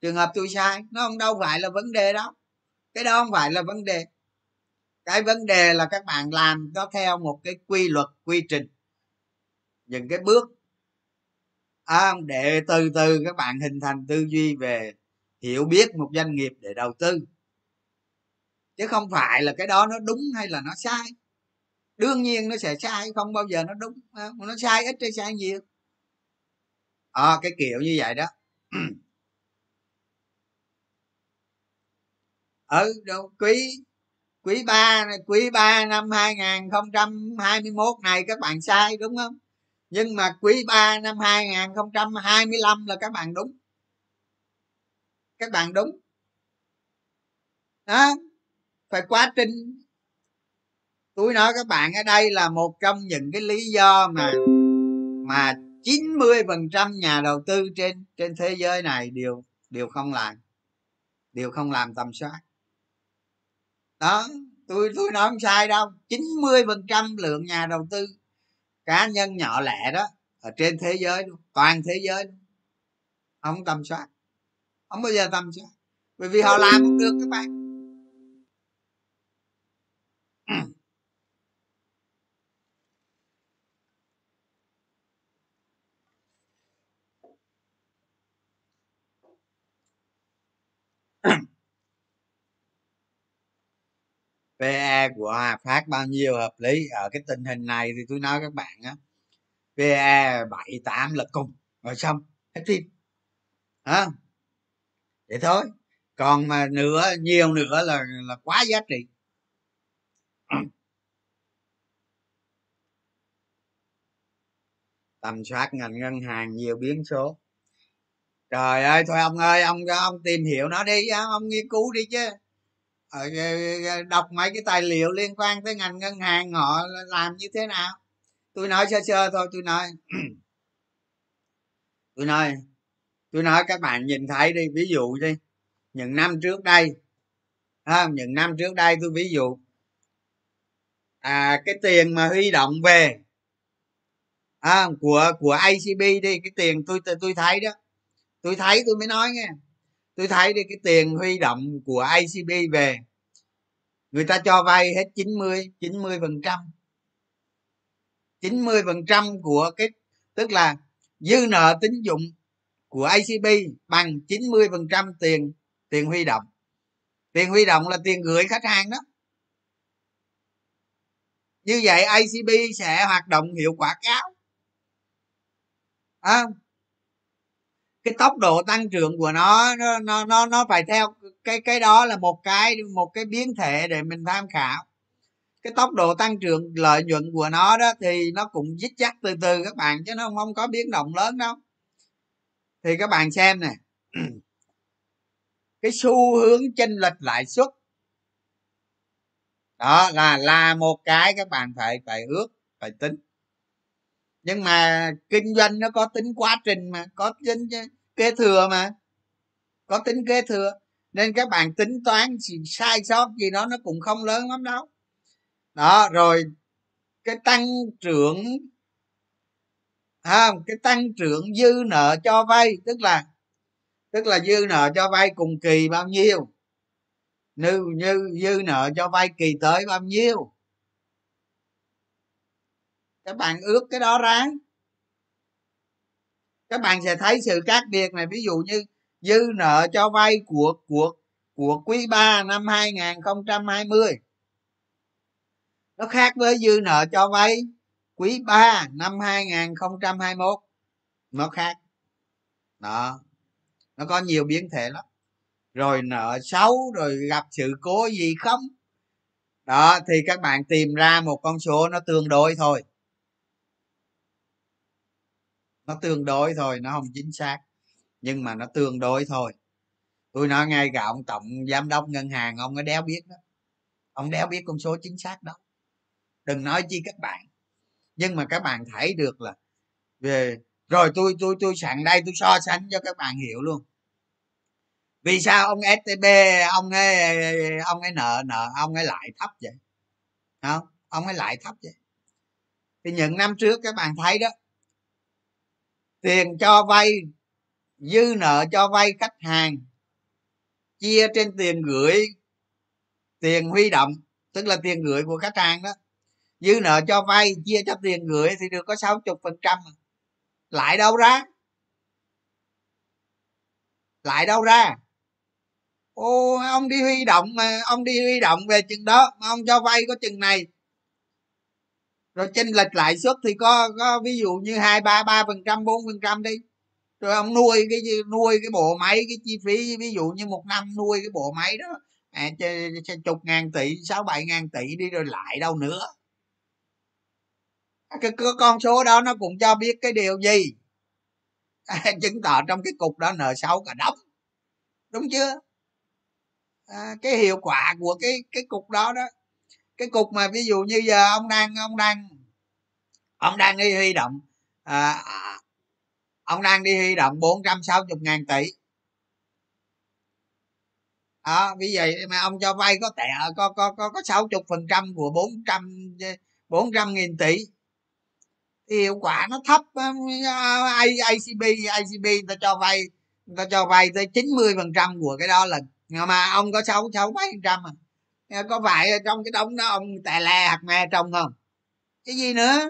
Trường hợp tôi sai nó không đâu phải là vấn đề đó cái đó không phải là vấn đề. Cái vấn đề là các bạn làm nó theo một cái quy luật quy trình. Những cái bước. À, để từ từ các bạn hình thành tư duy về hiểu biết một doanh nghiệp để đầu tư. Chứ không phải là cái đó nó đúng hay là nó sai. Đương nhiên nó sẽ sai không bao giờ nó đúng nó sai ít hay sai nhiều. À, cái kiểu như vậy đó. Ừ đâu quý quý ba quý ba năm 2021 này các bạn sai đúng không? Nhưng mà quý ba năm 2025 là các bạn đúng các bạn đúng. Đó, phải quá trình. Tôi nói các bạn ở đây là một trong những cái lý do mà mà 90 phần trăm nhà đầu tư trên trên thế giới này đều đều không làm, đều không làm tầm soát. Đó, tôi tôi nói không sai đâu. 90 phần trăm lượng nhà đầu tư, cá nhân nhỏ lẻ đó, ở trên thế giới toàn thế giới không tầm soát không bao giờ tầm soát bởi vì họ làm không được các bạn. PE của Hòa Phát bao nhiêu hợp lý? Ở cái tình hình này thì tôi nói các bạn á PE bảy tám là cùng rồi xong hết phim. À, vậy thôi. Còn mà nữa, nhiều nữa là là quá giá trị. Tầm soát ngành ngân hàng nhiều biến số. Trời ơi, thôi ông ơi, ông ông tìm hiểu nó đi ông nghiên cứu đi chứ. Ờ, ờ, ờ, đọc mấy cái tài liệu liên quan tới ngành ngân hàng họ làm như thế nào. Tôi nói sơ sơ thôi, tôi nói. Tôi nói tôi nói các bạn nhìn thấy đi ví dụ đi. Những năm trước đây à, những năm trước đây tôi ví dụ à cái tiền mà huy động về à, của của acb đi cái tiền tôi tôi thấy đó. Tôi thấy tôi mới nói nghe. Tôi thấy đi cái tiền huy động của acb về người ta cho vay hết 90 90 phần trăm. 90 phần trăm của cái tức là dư nợ tín dụng của ACB bằng 90 phần trăm tiền tiền huy động. Tiền huy động là tiền gửi khách hàng đó. Như vậy acb sẽ hoạt động hiệu quả cao. À, cái tốc độ tăng trưởng của nó nó nó nó phải theo cái cái đó là một cái một cái biến thể để mình tham khảo. Cái tốc độ tăng trưởng lợi nhuận của nó đó thì nó cũng dít chắc từ từ các bạn chứ nó không không có biến động lớn đâu thì các bạn xem nè. Cái xu hướng chênh lệch lãi suất. Đó là là một cái các bạn phải phải ước, phải tính. Nhưng mà kinh doanh nó có tính quá trình mà, có tính kế thừa mà. Có tính kế thừa. Nên các bạn tính toán sai sót gì đó nó cũng không lớn lắm đâu. Đó, rồi cái tăng trưởng à, cái tăng trưởng dư nợ cho vay tức là tức là dư nợ cho vay cùng kỳ bao nhiêu? Như như dư nợ cho vay kỳ tới bao nhiêu? Các bạn ước cái đó ra các bạn sẽ thấy sự khác biệt này. Ví dụ như dư nợ cho vay của của của quý 3 năm 2020 nó khác với dư nợ cho vay quý 3 năm 2021 nó khác. Đó. Nó có nhiều biến thể lắm. Rồi nợ xấu, rồi gặp sự cố gì không? Đó, thì các bạn tìm ra một con số nó tương đối thôi. Nó tương đối thôi, nó không chính xác. Nhưng mà nó tương đối thôi. Tôi nói ngay cả ông tổng giám đốc ngân hàng, ông ấy đéo biết đó. Ông đéo biết con số chính xác đâu đừng nói chi các bạn nhưng mà các bạn thấy được là về, rồi tôi tôi tôi sẵn đây, tôi so sánh cho các bạn hiểu luôn. Vì sao ông stb ông ấy ông ấy nợ nợ, ông ấy lại thấp vậy? Không ông ấy lại thấp vậy? Thì những năm trước các bạn thấy đó, tiền cho vay, dư nợ cho vay khách hàng, chia trên tiền gửi, tiền huy động, tức là tiền gửi của khách hàng đó dư nợ cho vay chia cho tiền gửi thì được có sáu chục phần trăm lại đâu ra? Lại đâu ra? Ô ông đi huy động mà ông đi huy động về chừng đó mà ông cho vay có chừng này. Rồi chênh lệch lãi suất thì có có ví dụ như hai ba ba phần trăm bốn phần trăm đi. Rồi ông nuôi cái nuôi cái bộ máy cái chi phí ví dụ như một năm nuôi cái bộ máy đó. À, chục ngàn tỷ sáu bảy ngàn tỷ đi rồi lại đâu nữa cái, cái con số đó nó cũng cho biết cái điều gì? À, chứng tỏ trong cái cục đó nợ xấu cả đống. Đúng chưa? À, cái hiệu quả của cái cái cục đó đó. Cái cục mà ví dụ như giờ ông đang ông đang ông đang đi huy động à, ông đang đi huy động 460 ngàn tỷ. Đó vì vậy mà ông cho vay có tệ có có có có 60 phần trăm của 400 400 nghìn tỷ hiệu quả nó thấp ờ, ờ, ICB ICB người ta cho vay, người ta cho vay tới 90 phần trăm của cái đó là mà ông có sáu sáu mấy phần trăm à. Ờ, có phải trong cái đống đó ông tè le hạt me trong không? Cái gì nữa?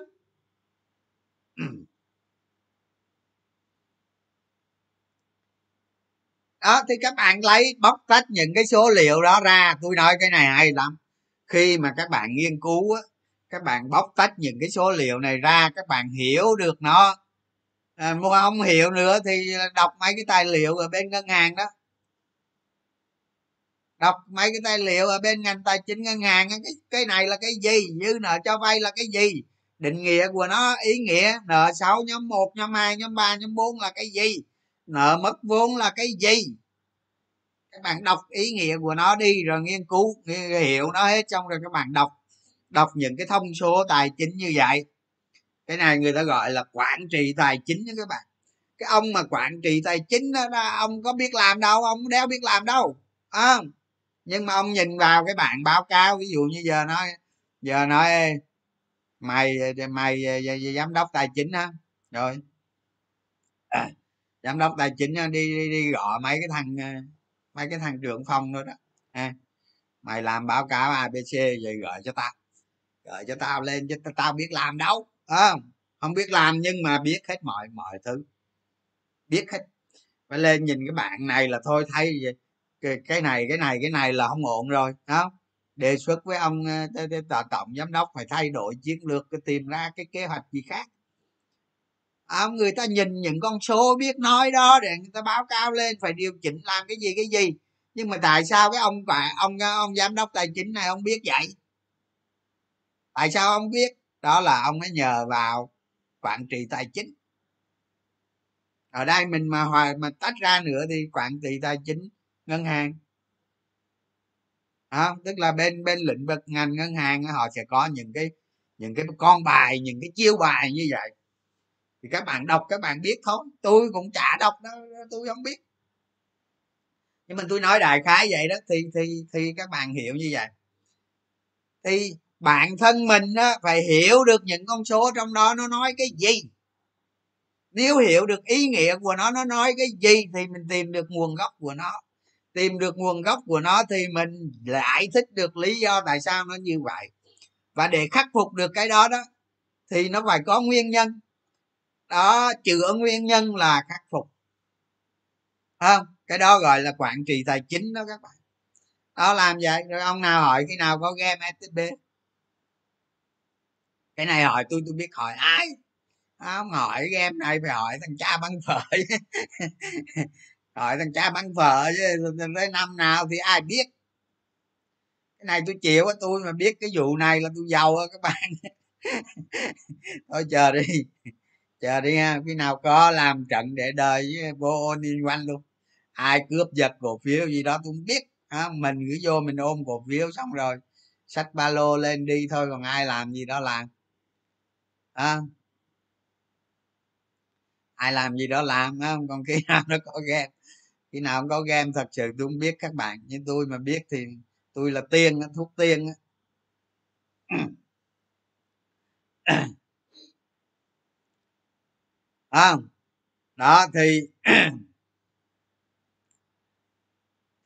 Đó, thì các bạn lấy, bóc tách những cái số liệu đó ra. Tôi nói cái này hay lắm. Khi mà các bạn nghiên cứu á các bạn bóc tách những cái số liệu này ra các bạn hiểu được nó. À, mà không hiểu nữa thì đọc mấy cái tài liệu ở bên ngân hàng đó. Đọc mấy cái tài liệu ở bên ngành tài chính ngân hàng cái cái này là cái gì? Dư nợ cho vay là cái gì? Định nghĩa của nó ý nghĩa nợ sáu nhóm một nhóm hai nhóm ba nhóm bốn là cái gì? Nợ mất vốn là cái gì? Các bạn đọc ý nghĩa của nó đi rồi nghiên cứu hiểu nó hết xong rồi các bạn đọc đọc những cái thông số tài chính như vậy. Cái này người ta gọi là quản trị tài chính nha các bạn. Cái ông mà quản trị tài chính đó, đó ông có biết làm đâu ông đéo biết làm đâu à, nhưng mà ông nhìn vào cái bạn báo cáo ví dụ như giờ nói giờ nói mày mày giám đốc tài chính ha rồi. À, giám đốc tài chính đi đi, đi gọi mấy cái thằng mấy cái thằng trưởng phòng nữa đó. À, mày làm báo cáo abc rồi gửi cho tao gửi cho tao lên chứ tao biết làm đâu không? Không biết làm nhưng mà biết hết mọi mọi thứ. Biết hết. Phải lên nhìn cái bạn này là thôi thấy cái, cái này cái này cái này là không ổn rồi đó đề xuất với ông ờ, tổng giám đốc phải thay đổi chiến lược tìm ra cái kế hoạch gì khác. À, người ta nhìn những con số biết nói đó để người ta báo cáo lên phải điều chỉnh làm cái gì cái gì. Nhưng mà tại sao cái ông ông ông giám đốc tài chính này ông biết vậy? Tại sao ông biết? Đó là ông ấy nhờ vào quản trị tài chính. Ở đây mình mà hoài mà tách ra nữa thì quản trị tài chính ngân hàng. À, tức là bên bên lĩnh vực ngành ngân hàng họ sẽ có những cái những cái con bài những cái chiêu bài như vậy. Thì các bạn đọc các bạn biết thôi. Tôi cũng chả đọc đó tôi không biết. Nhưng mà tôi nói đại khái vậy đó thì thì thì các bạn hiểu như vậy. Thì bản thân mình á, phải hiểu được những con số trong đó nó nói cái gì. Nếu hiểu được ý nghĩa của nó nó nói cái gì thì mình tìm được nguồn gốc của nó. Tìm được nguồn gốc của nó thì mình giải thích được lý do tại sao nó như vậy. Và để khắc phục được cái đó đó thì nó phải có nguyên nhân. Đó chữa nguyên nhân là khắc phục. Không? Cái đó gọi là quản trị tài chính đó các bạn. Đó làm vậy rồi ông nào hỏi khi nào có game stb cái này hỏi tôi tôi biết hỏi ai? Không hỏi game này phải hỏi thằng cha băng phở hỏi thằng cha băng phở chứ tới năm nào thì ai biết? Cái này tôi chịu á tôi mà biết cái vụ này là tôi giàu á các bạn. Thôi chờ đi chờ đi ha. Khi nào có làm trận để đời với vô ôn quanh luôn. Ai cướp giật cổ phiếu gì đó tôi không biết. À, mình cứ vô mình ôm cổ phiếu xong rồi sách ba lô lên đi thôi còn ai làm gì đó làm à, ai làm gì đó làm không? Còn khi nào nó có game? Khi nào không có game thật sự tôi không biết các bạn. Nhưng tôi mà biết thì tôi là tiên thuốc tiên à, đó thì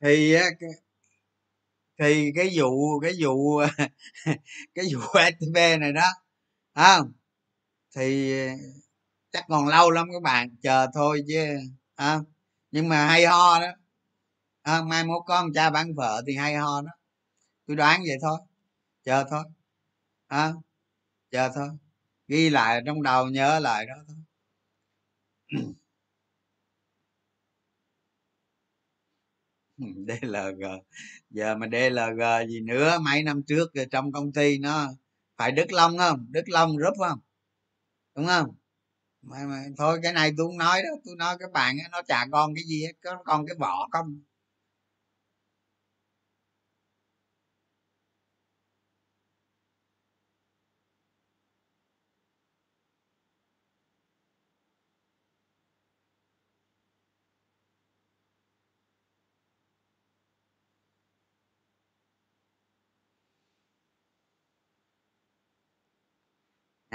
thì thì cái vụ cái vụ cái vụ stb này đó à, thì chắc còn lâu lắm các bạn chờ thôi chứ à, nhưng mà hay ho đó. À, mai mốt con cha bán vợ thì hay ho đó. Tôi đoán vậy thôi. Chờ thôi. À, chờ thôi. Ghi lại trong đầu nhớ lại đó thôi. DLG giờ mà DLG gì nữa? Mấy năm trước trong công ty nó phải Đức Long không? Đức Long rút không? Đúng không? Mà, mà thôi cái này tôi không nói đó tôi nói các bạn nó chả con cái gì hết có con cái vỏ không?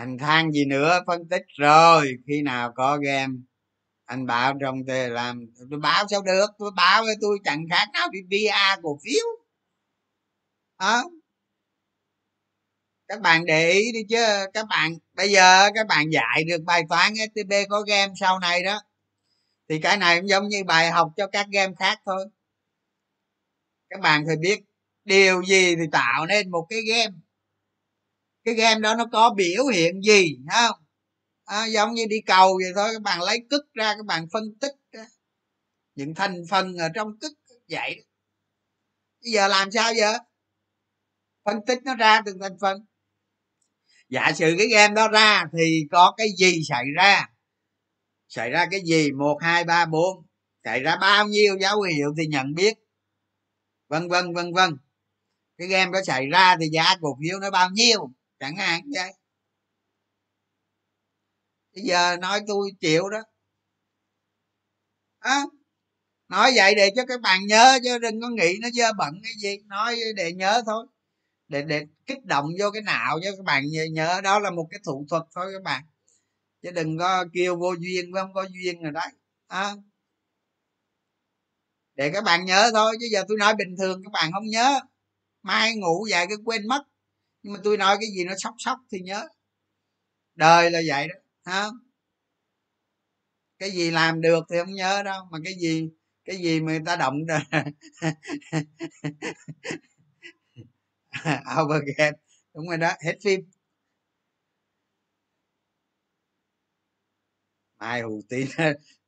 Thành than gì nữa phân tích rồi. Khi nào có game anh bảo trong tôi làm tôi báo sao được? Tôi báo với tôi chẳng khác nào đi bia cổ phiếu. À, các bạn để ý đi chứ các bạn bây giờ các bạn dạy được bài toán stb có game sau này đó thì cái này cũng giống như bài học cho các game khác thôi. Các bạn phải biết điều gì thì tạo nên một cái game cái game đó nó có biểu hiện gì không? À, giống như đi cầu vậy thôi các bạn lấy cức ra các bạn phân tích đó. những thành phần ở trong cức vậy bây giờ làm sao giờ? Phân tích nó ra từng thành phần. Giả sử cái game đó ra thì có cái gì xảy ra? Xảy ra cái gì? Một hai ba bốn. Xảy ra bao nhiêu dấu hiệu thì nhận biết. Vân vân vân vân. Cái game đó xảy ra thì giá cổ phiếu nó bao nhiêu? Chẳng hạn vậy. Bây giờ nói tôi chịu đó. À, nói vậy để cho các bạn nhớ chứ đừng có nghĩ nó dơ bận cái gì. Nói để nhớ thôi. Để để kích động vô cái nào cho các bạn nhớ đó là một cái thủ thuật thôi các bạn. Chứ đừng có kêu vô duyên không có duyên rồi đấy. À. để các bạn nhớ thôi chứ giờ tôi nói bình thường các bạn không nhớ. Mai ngủ dậy cái quên mất nhưng mà tôi nói cái gì nó sóc sóc thì nhớ. Đời là vậy đó hả cái gì làm được thì không nhớ đâu mà cái gì cái gì mà người ta động over game đúng rồi đó hết phim. Ai hù tin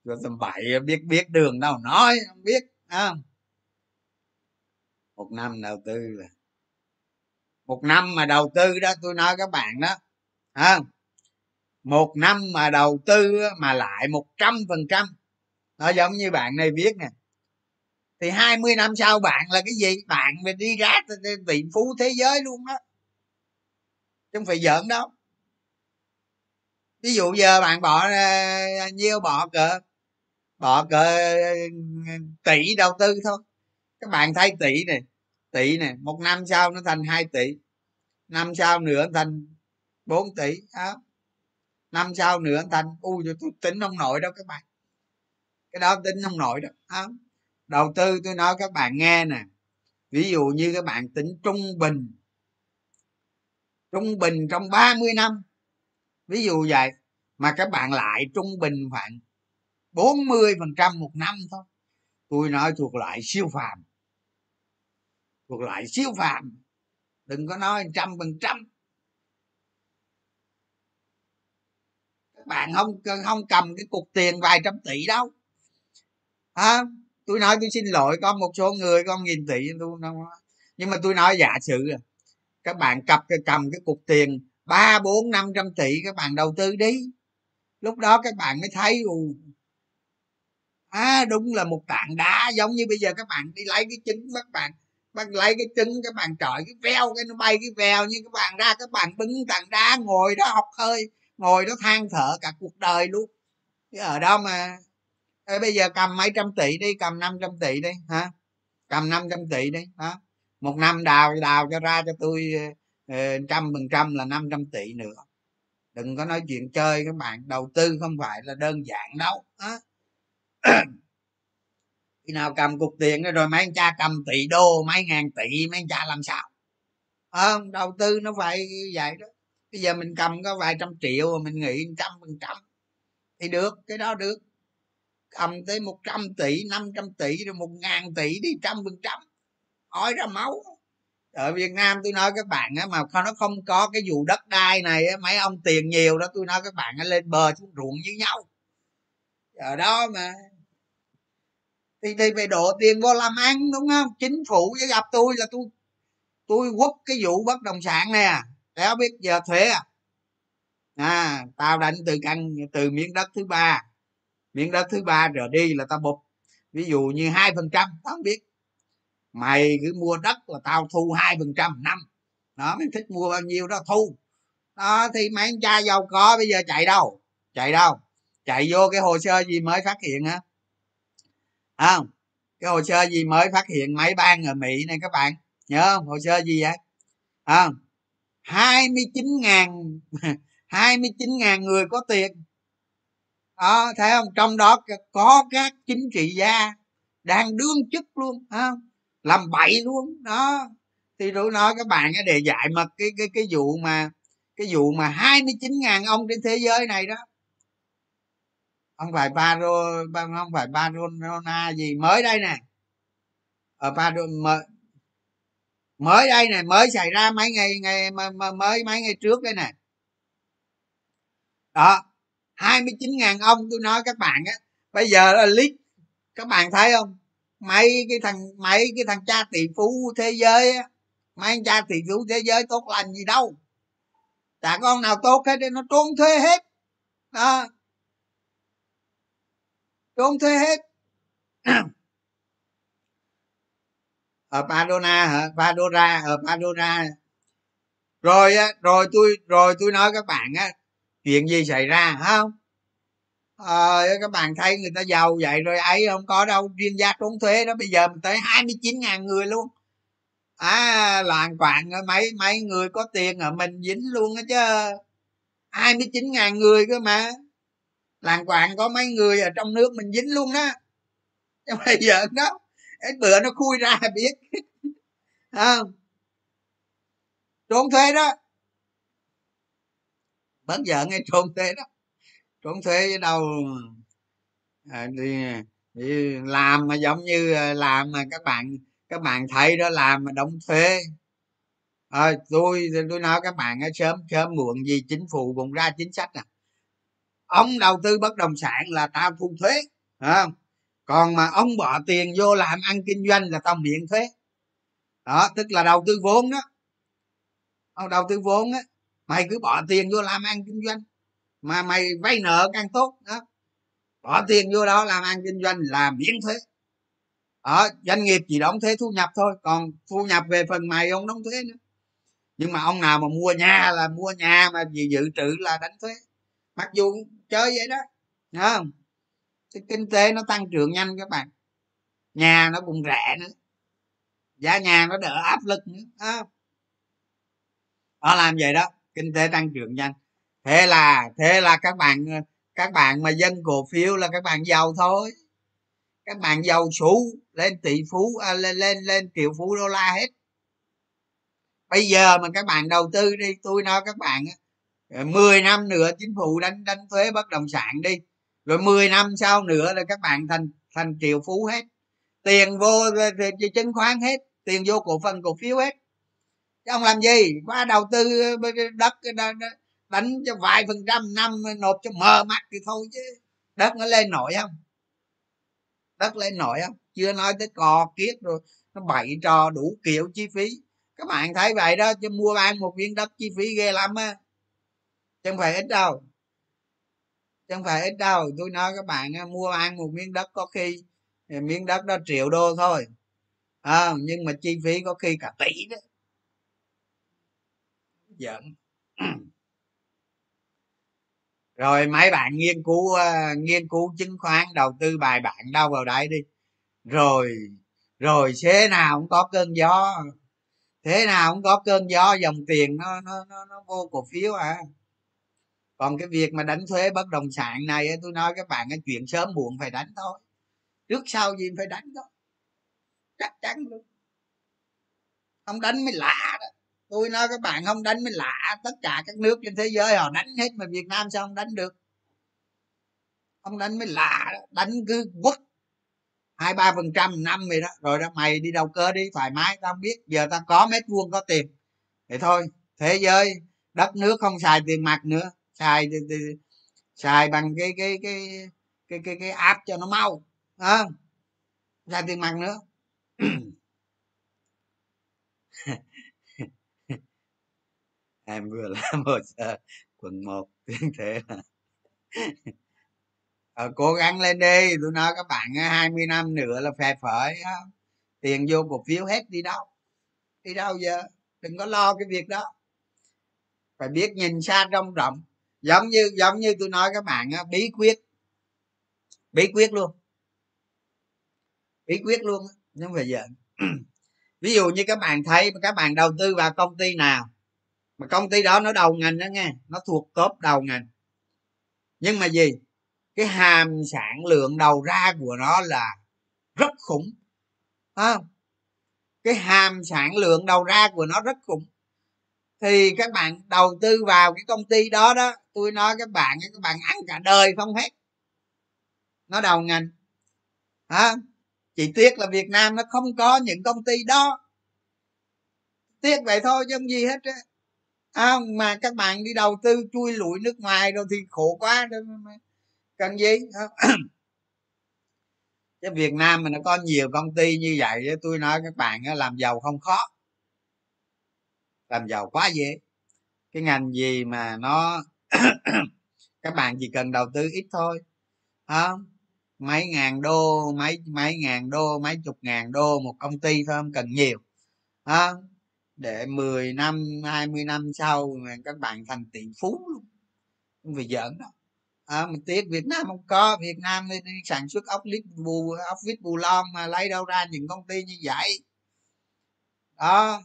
rồi tầm bảy biết biết đường đâu nói không biết à, một năm đầu tư là một năm mà đầu tư đó tôi nói các bạn đó à, một năm mà đầu tư mà lại một trăm phần trăm. Nó giống như bạn này viết nè. Thì 20 năm sau bạn là cái gì? Bạn mình đi ra tỷ phú thế giới luôn đó. Chứ không phải giỡn đâu. Ví dụ giờ bạn bỏ nhiêu bỏ cỡ bỏ cỡ ừ, ừ, tỷ đầu tư thôi. Các bạn thấy tỷ này tỷ này một năm sau nó thành 2 tỷ, năm sau nữa thành 4 tỷ, đó. Năm sau nữa thành u tôi tính không nổi đâu các bạn. Cái đó tính không nổi đâu, đó. đầu tư tôi nói các bạn nghe nè, ví dụ như các bạn tính trung bình trung bình trong 30 năm, ví dụ vậy, mà các bạn lại trung bình khoảng 40 phần trăm một năm thôi. Tôi nói thuộc loại siêu phàm thuộc loại siêu phàm. Đừng có nói trăm phần trăm. Các bạn không không cầm cái cục tiền vài trăm tỷ đâu. À, tôi nói tôi xin lỗi có một số người con nghìn tỷ tôi không nhưng mà tôi nói giả sử à, các bạn cặp cầm cái cục tiền ba bốn năm trăm tỷ các bạn đầu tư đi. Lúc đó các bạn mới thấy ù. À đúng là một tảng đá giống như bây giờ các bạn đi lấy cái trứng các bạn bạn lấy cái trứng các bạn trời cái veo cái nó bay cái vèo như các bạn ra các bạn bứng tảng đá ngồi đó học hơi ngồi đó than thở cả cuộc đời luôn. Chứ ở đó mà Ê, bây giờ cầm mấy trăm tỷ đi cầm 500 tỷ đi hả? Cầm 500 tỷ đi đó một năm đào đào cho ra cho tôi ờ, trăm phần trăm là 500 tỷ nữa. Đừng có nói chuyện chơi các bạn đầu tư không phải là đơn giản đâu hả? khi nào cầm cục tiền rồi mấy anh cha cầm tỷ đô mấy ngàn tỷ mấy anh cha làm sao? À, đầu tư nó phải vậy đó. Bây giờ mình cầm có vài trăm triệu mà mình nghĩ trăm phần trăm thì được cái đó được. Cầm tới một trăm tỷ năm trăm tỷ rồi một ngàn tỷ đi trăm phần trăm. Hỏi ra máu. Ở việt nam tôi nói các bạn á mà nó không có cái vụ đất đai này á mấy ông tiền nhiều đó tôi nói các bạn á lên bờ xuống ruộng với nhau. Ở đó mà thì thì phải đổ tiền vô làm ăn, đúng không? Chính phủ với gặp tôi là tôi tôi quất cái vụ bất động sản nè à. đéo biết giờ thuế à. À tao đánh từ căn, từ miếng đất thứ ba. Miếng đất thứ ba rồi đi là tao bụp ví dụ như hai phần trăm, tao không biết. Mày cứ mua đất là tao thu hai phần trăm năm. Đó, mày thích mua bao nhiêu đó thu. Đó, thì mấy anh cha giàu có bây giờ chạy đâu? Chạy đâu? Chạy vô cái hồ sơ gì mới phát hiện á? Không, cái hồ sơ gì mới phát hiện máy bang ở mỹ này các bạn, nhớ không? Hồ sơ gì vậy? Không, hai mươi chín ngàn, hai mươi chín ngàn người có tiền. Đó, thấy không? Trong đó có các chính trị gia đang đương chức luôn không? Làm bậy luôn, đó. Thì tôi nói các bạn để dạy mà cái cái cái vụ mà, cái vụ mà 29 ngàn ông trên thế giới này đó không phải Paro không phải Barcelona gì mới đây nè. Ờ, Ở Paro mới, mới đây này mới xảy ra mấy ngày ngày mới mấy ngày trước đây nè. Đó 29 ngàn ông tôi nói các bạn á bây giờ là lít các bạn thấy không? Mấy cái thằng mấy cái thằng cha tỷ phú thế giới á mấy anh cha tỷ phú thế giới tốt lành gì đâu. Chả con nào tốt hết nó trốn thuê hết. Đó trốn thuế hết. Ở Padona hả? Padora ở Padora rồi rồi tôi rồi tôi nói các bạn á chuyện gì xảy ra không? Ờ, các bạn thấy người ta giàu vậy rồi ấy không có đâu chuyên gia trốn thuế đó bây giờ mình tới 29 ngàn người luôn. À làng quạng mấy mấy người có tiền ở mình dính luôn á chứ. 29 ngàn người cơ mà làng quạng có mấy người ở trong nước mình dính luôn đó. Nhưng bây giờ đó cái bữa nó khui ra biết. Không? Trốn thuế đó. Bớt giận nghe trốn thuế đó. Trốn thuế với đâu. À, thì, thì làm mà giống như à, làm mà các bạn các bạn thấy đó làm mà đóng thuế. À, tôi tôi nói các bạn sớm sớm muộn gì chính phủ cũng ra chính sách à ông đầu tư bất động sản là tao thu thuế à, còn mà ông bỏ tiền vô làm ăn kinh doanh là tao miễn thuế. Đó tức là đầu tư vốn đó. Ông đầu tư vốn á mày cứ bỏ tiền vô làm ăn kinh doanh. Mà mày vay nợ càng tốt đó. Bỏ tiền vô đó làm ăn kinh doanh là miễn thuế. Ở doanh nghiệp chỉ đóng thuế thu nhập thôi còn thu nhập về phần mày ông đóng thuế nữa. Nhưng mà ông nào mà mua nhà là mua nhà mà gì dự trữ là đánh thuế mặc dù chơi vậy đó Đúng không? Cái kinh tế nó tăng trưởng nhanh các bạn. Nhà nó cũng rẻ nữa. Giá nhà nó đỡ áp lực nữa à. họ làm vậy đó kinh tế tăng trưởng nhanh. Thế là thế là các bạn các bạn mà dân cổ phiếu là các bạn giàu thôi. Các bạn giàu số lên tỷ phú à, lên lên lên triệu phú đô la hết. Bây giờ mà các bạn đầu tư đi tôi nói các bạn 10 năm nữa chính phủ đánh đánh thuế bất động sản đi. Rồi 10 năm sau nữa là các bạn thành thành triệu phú hết. Tiền vô ờ, chứng khoán hết, tiền vô cổ phần, cổ phiếu hết. Chứ ông làm gì? Qua đầu tư ờ, đất đánh cho vài phần trăm năm ờ, nộp cho mờ mắt thì thôi chứ. Đất nó lên nổi không? Đất lên nổi không? Chưa nói tới cò kiết rồi, nó bậy trò đủ kiểu chi phí. Các bạn thấy vậy đó, chứ mua bán một viên đất chi phí ghê lắm á chẳng phải ít đâu. Chẳng phải ít đâu. Tôi nói các bạn mua ăn một miếng đất có khi miếng đất đó triệu đô thôi. À, nhưng mà chi phí có khi cả tỷ đó. Giận rồi mấy bạn nghiên cứu uh, nghiên cứu chứng khoán đầu tư bài bản đâu vào đấy đi. Rồi rồi thế nào cũng có cơn gió. Thế nào cũng có cơn gió dòng tiền nó nó nó, nó vô cổ phiếu à còn cái việc mà đánh thuế bất động sản này tôi nói các bạn, cái chuyện sớm muộn phải đánh thôi. Trước sau gì phải đánh thôi chắc chắn luôn. Không đánh mới lạ đó. Tôi nói các bạn, không đánh mới lạ. Tất cả các nước trên thế giới họ đánh hết mà việt nam sao không đánh được? Không đánh mới lạ đó. đánh cứ quất. Hai, ba phần trăm năm vậy đó. Rồi đó, mày đi đầu cơ đi, thoải mái, tao biết. Giờ tao có mét vuông, có tiền. Vậy thôi. Thế giới, đất nước không xài tiền mặt nữa xài xài bằng cái cái cái cái cái cái app cho nó mau à, xài tiền mặt nữa. Em vừa làm hồ sơ quận một tiếng thế là ờ, cố gắng lên đi tôi nói các bạn ờ, 20 năm nữa là phè phởi tiền vô cổ phiếu hết đi đâu? Đi đâu giờ? Đừng có lo cái việc đó. Phải biết nhìn xa trông rộng giống như giống như tôi nói các bạn á, bí quyết. Bí quyết luôn. Bí quyết luôn nhưng phải giận ví dụ như các bạn thấy các bạn đầu tư vào công ty nào mà công ty đó nó đầu ngành đó nghe nó thuộc top đầu ngành. Nhưng mà gì? Cái hàm sản lượng đầu ra của nó là rất khủng à, cái hàm sản lượng đầu ra của nó rất khủng thì các bạn đầu tư vào cái công ty đó đó tôi nói các bạn các bạn ăn cả đời không hết. Nó đầu ngành. Hả? chỉ tiếc là việt nam nó không có những công ty đó. Tiếc vậy thôi chứ không gì hết á. À, mà các bạn đi đầu tư chui lụi nước ngoài rồi thì khổ quá cần gì? Chứ việt nam mà nó có nhiều công ty như vậy tôi nói các bạn làm giàu không khó làm giàu quá dễ. Cái ngành gì mà nó các bạn chỉ cần đầu tư ít thôi không? Mấy ngàn đô mấy mấy ngàn đô mấy chục ngàn đô một công ty thôi không cần nhiều à, để 10 năm 20 năm sau các bạn thành tỷ phú luôn không phải giỡn đâu à, mình tiếc Việt Nam không có Việt Nam đi, đi sản xuất ốc lít bù ốc vít bù lon mà lấy đâu ra những công ty như vậy. Đó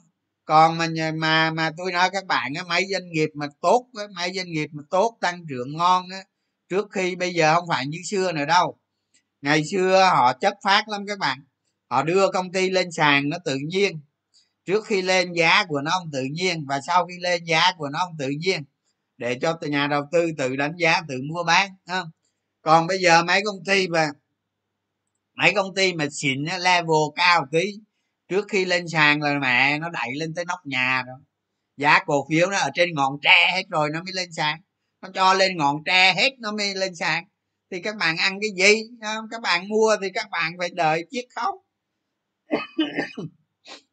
còn mà mà mà tôi nói các bạn á, mấy doanh nghiệp mà tốt á, mấy doanh nghiệp mà tốt, tăng trưởng ngon á, trước khi bây giờ không phải như xưa nữa đâu. Ngày xưa họ chất phát lắm các bạn. Họ đưa công ty lên sàn nó tự nhiên. Trước khi lên giá của nó không tự nhiên và sau khi lên giá của nó không tự nhiên, để cho nhà đầu tư tự đánh giá, tự mua bán không? Còn bây giờ mấy công ty mà, mấy công ty mà xịn level cao tí trước khi lên sàn là mẹ nó đẩy lên tới nóc nhà rồi. Giá cổ phiếu nó ở trên ngọn tre hết rồi, nó mới lên sàn. Nó cho lên ngọn tre hết, nó mới lên sàn. Thì các bạn ăn cái gì? Các bạn mua thì các bạn phải đợi chiếc khấu.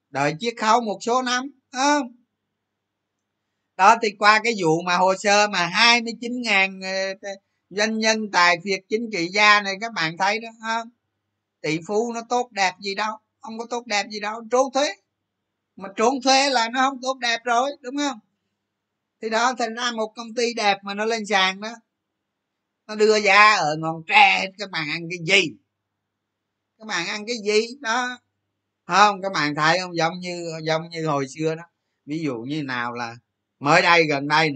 Đợi chiếc khấu một số năm không? Đó, thì qua cái vụ mà hồ sơ mà 29 ngàn ờ, doanh nhân tài việt chính trị gia này, các bạn thấy đó không? Tỷ phú nó tốt đẹp gì đâu không có tốt đẹp gì đâu trốn thuế. Mà trốn thuế là nó không tốt đẹp rồi đúng không? Thì đó thành ra một công ty đẹp mà nó lên sàn đó nó đưa ra ở ngọn tre các bạn ăn cái gì? Các bạn ăn cái gì? Đó. Không các bạn thấy không? Giống như giống như hồi xưa đó. Ví dụ như nào là mới đây gần đây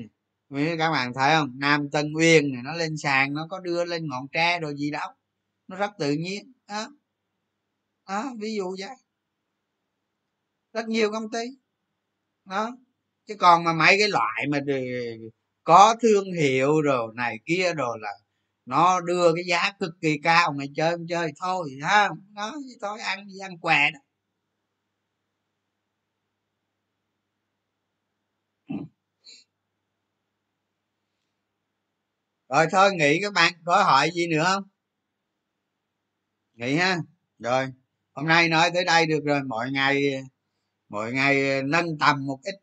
này các bạn thấy không? Nam tân uyên này nó lên sàn nó có đưa lên ngọn tre rồi gì đâu. Nó rất tự nhiên đó, à, ví dụ vậy. Rất nhiều công ty. Đó. Chứ còn mà mấy cái loại mà có thương hiệu rồi này kia rồi là nó đưa cái giá cực kỳ cao mày chơi không chơi thôi ha. Nó thôi ăn gì ăn què đó. Rồi thôi nghỉ các bạn có hỏi gì nữa không? Nghỉ ha. Rồi hôm nay nói tới đây được rồi mọi ngày mọi ngày nâng tầm một ít.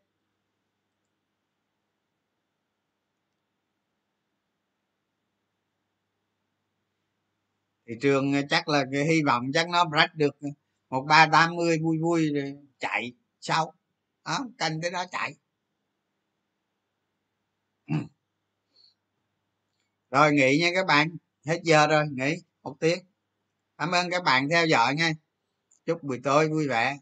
Thị trường chắc là cái hy vọng chắc nó rách được một ba tám mươi vui vui rồi chạy sau. Đó, canh cái đó chạy. Rồi nghỉ nha các bạn, hết giờ rồi, nghỉ một tiếng. Cảm ơn các bạn theo dõi nha chúc buổi tối vui vẻ.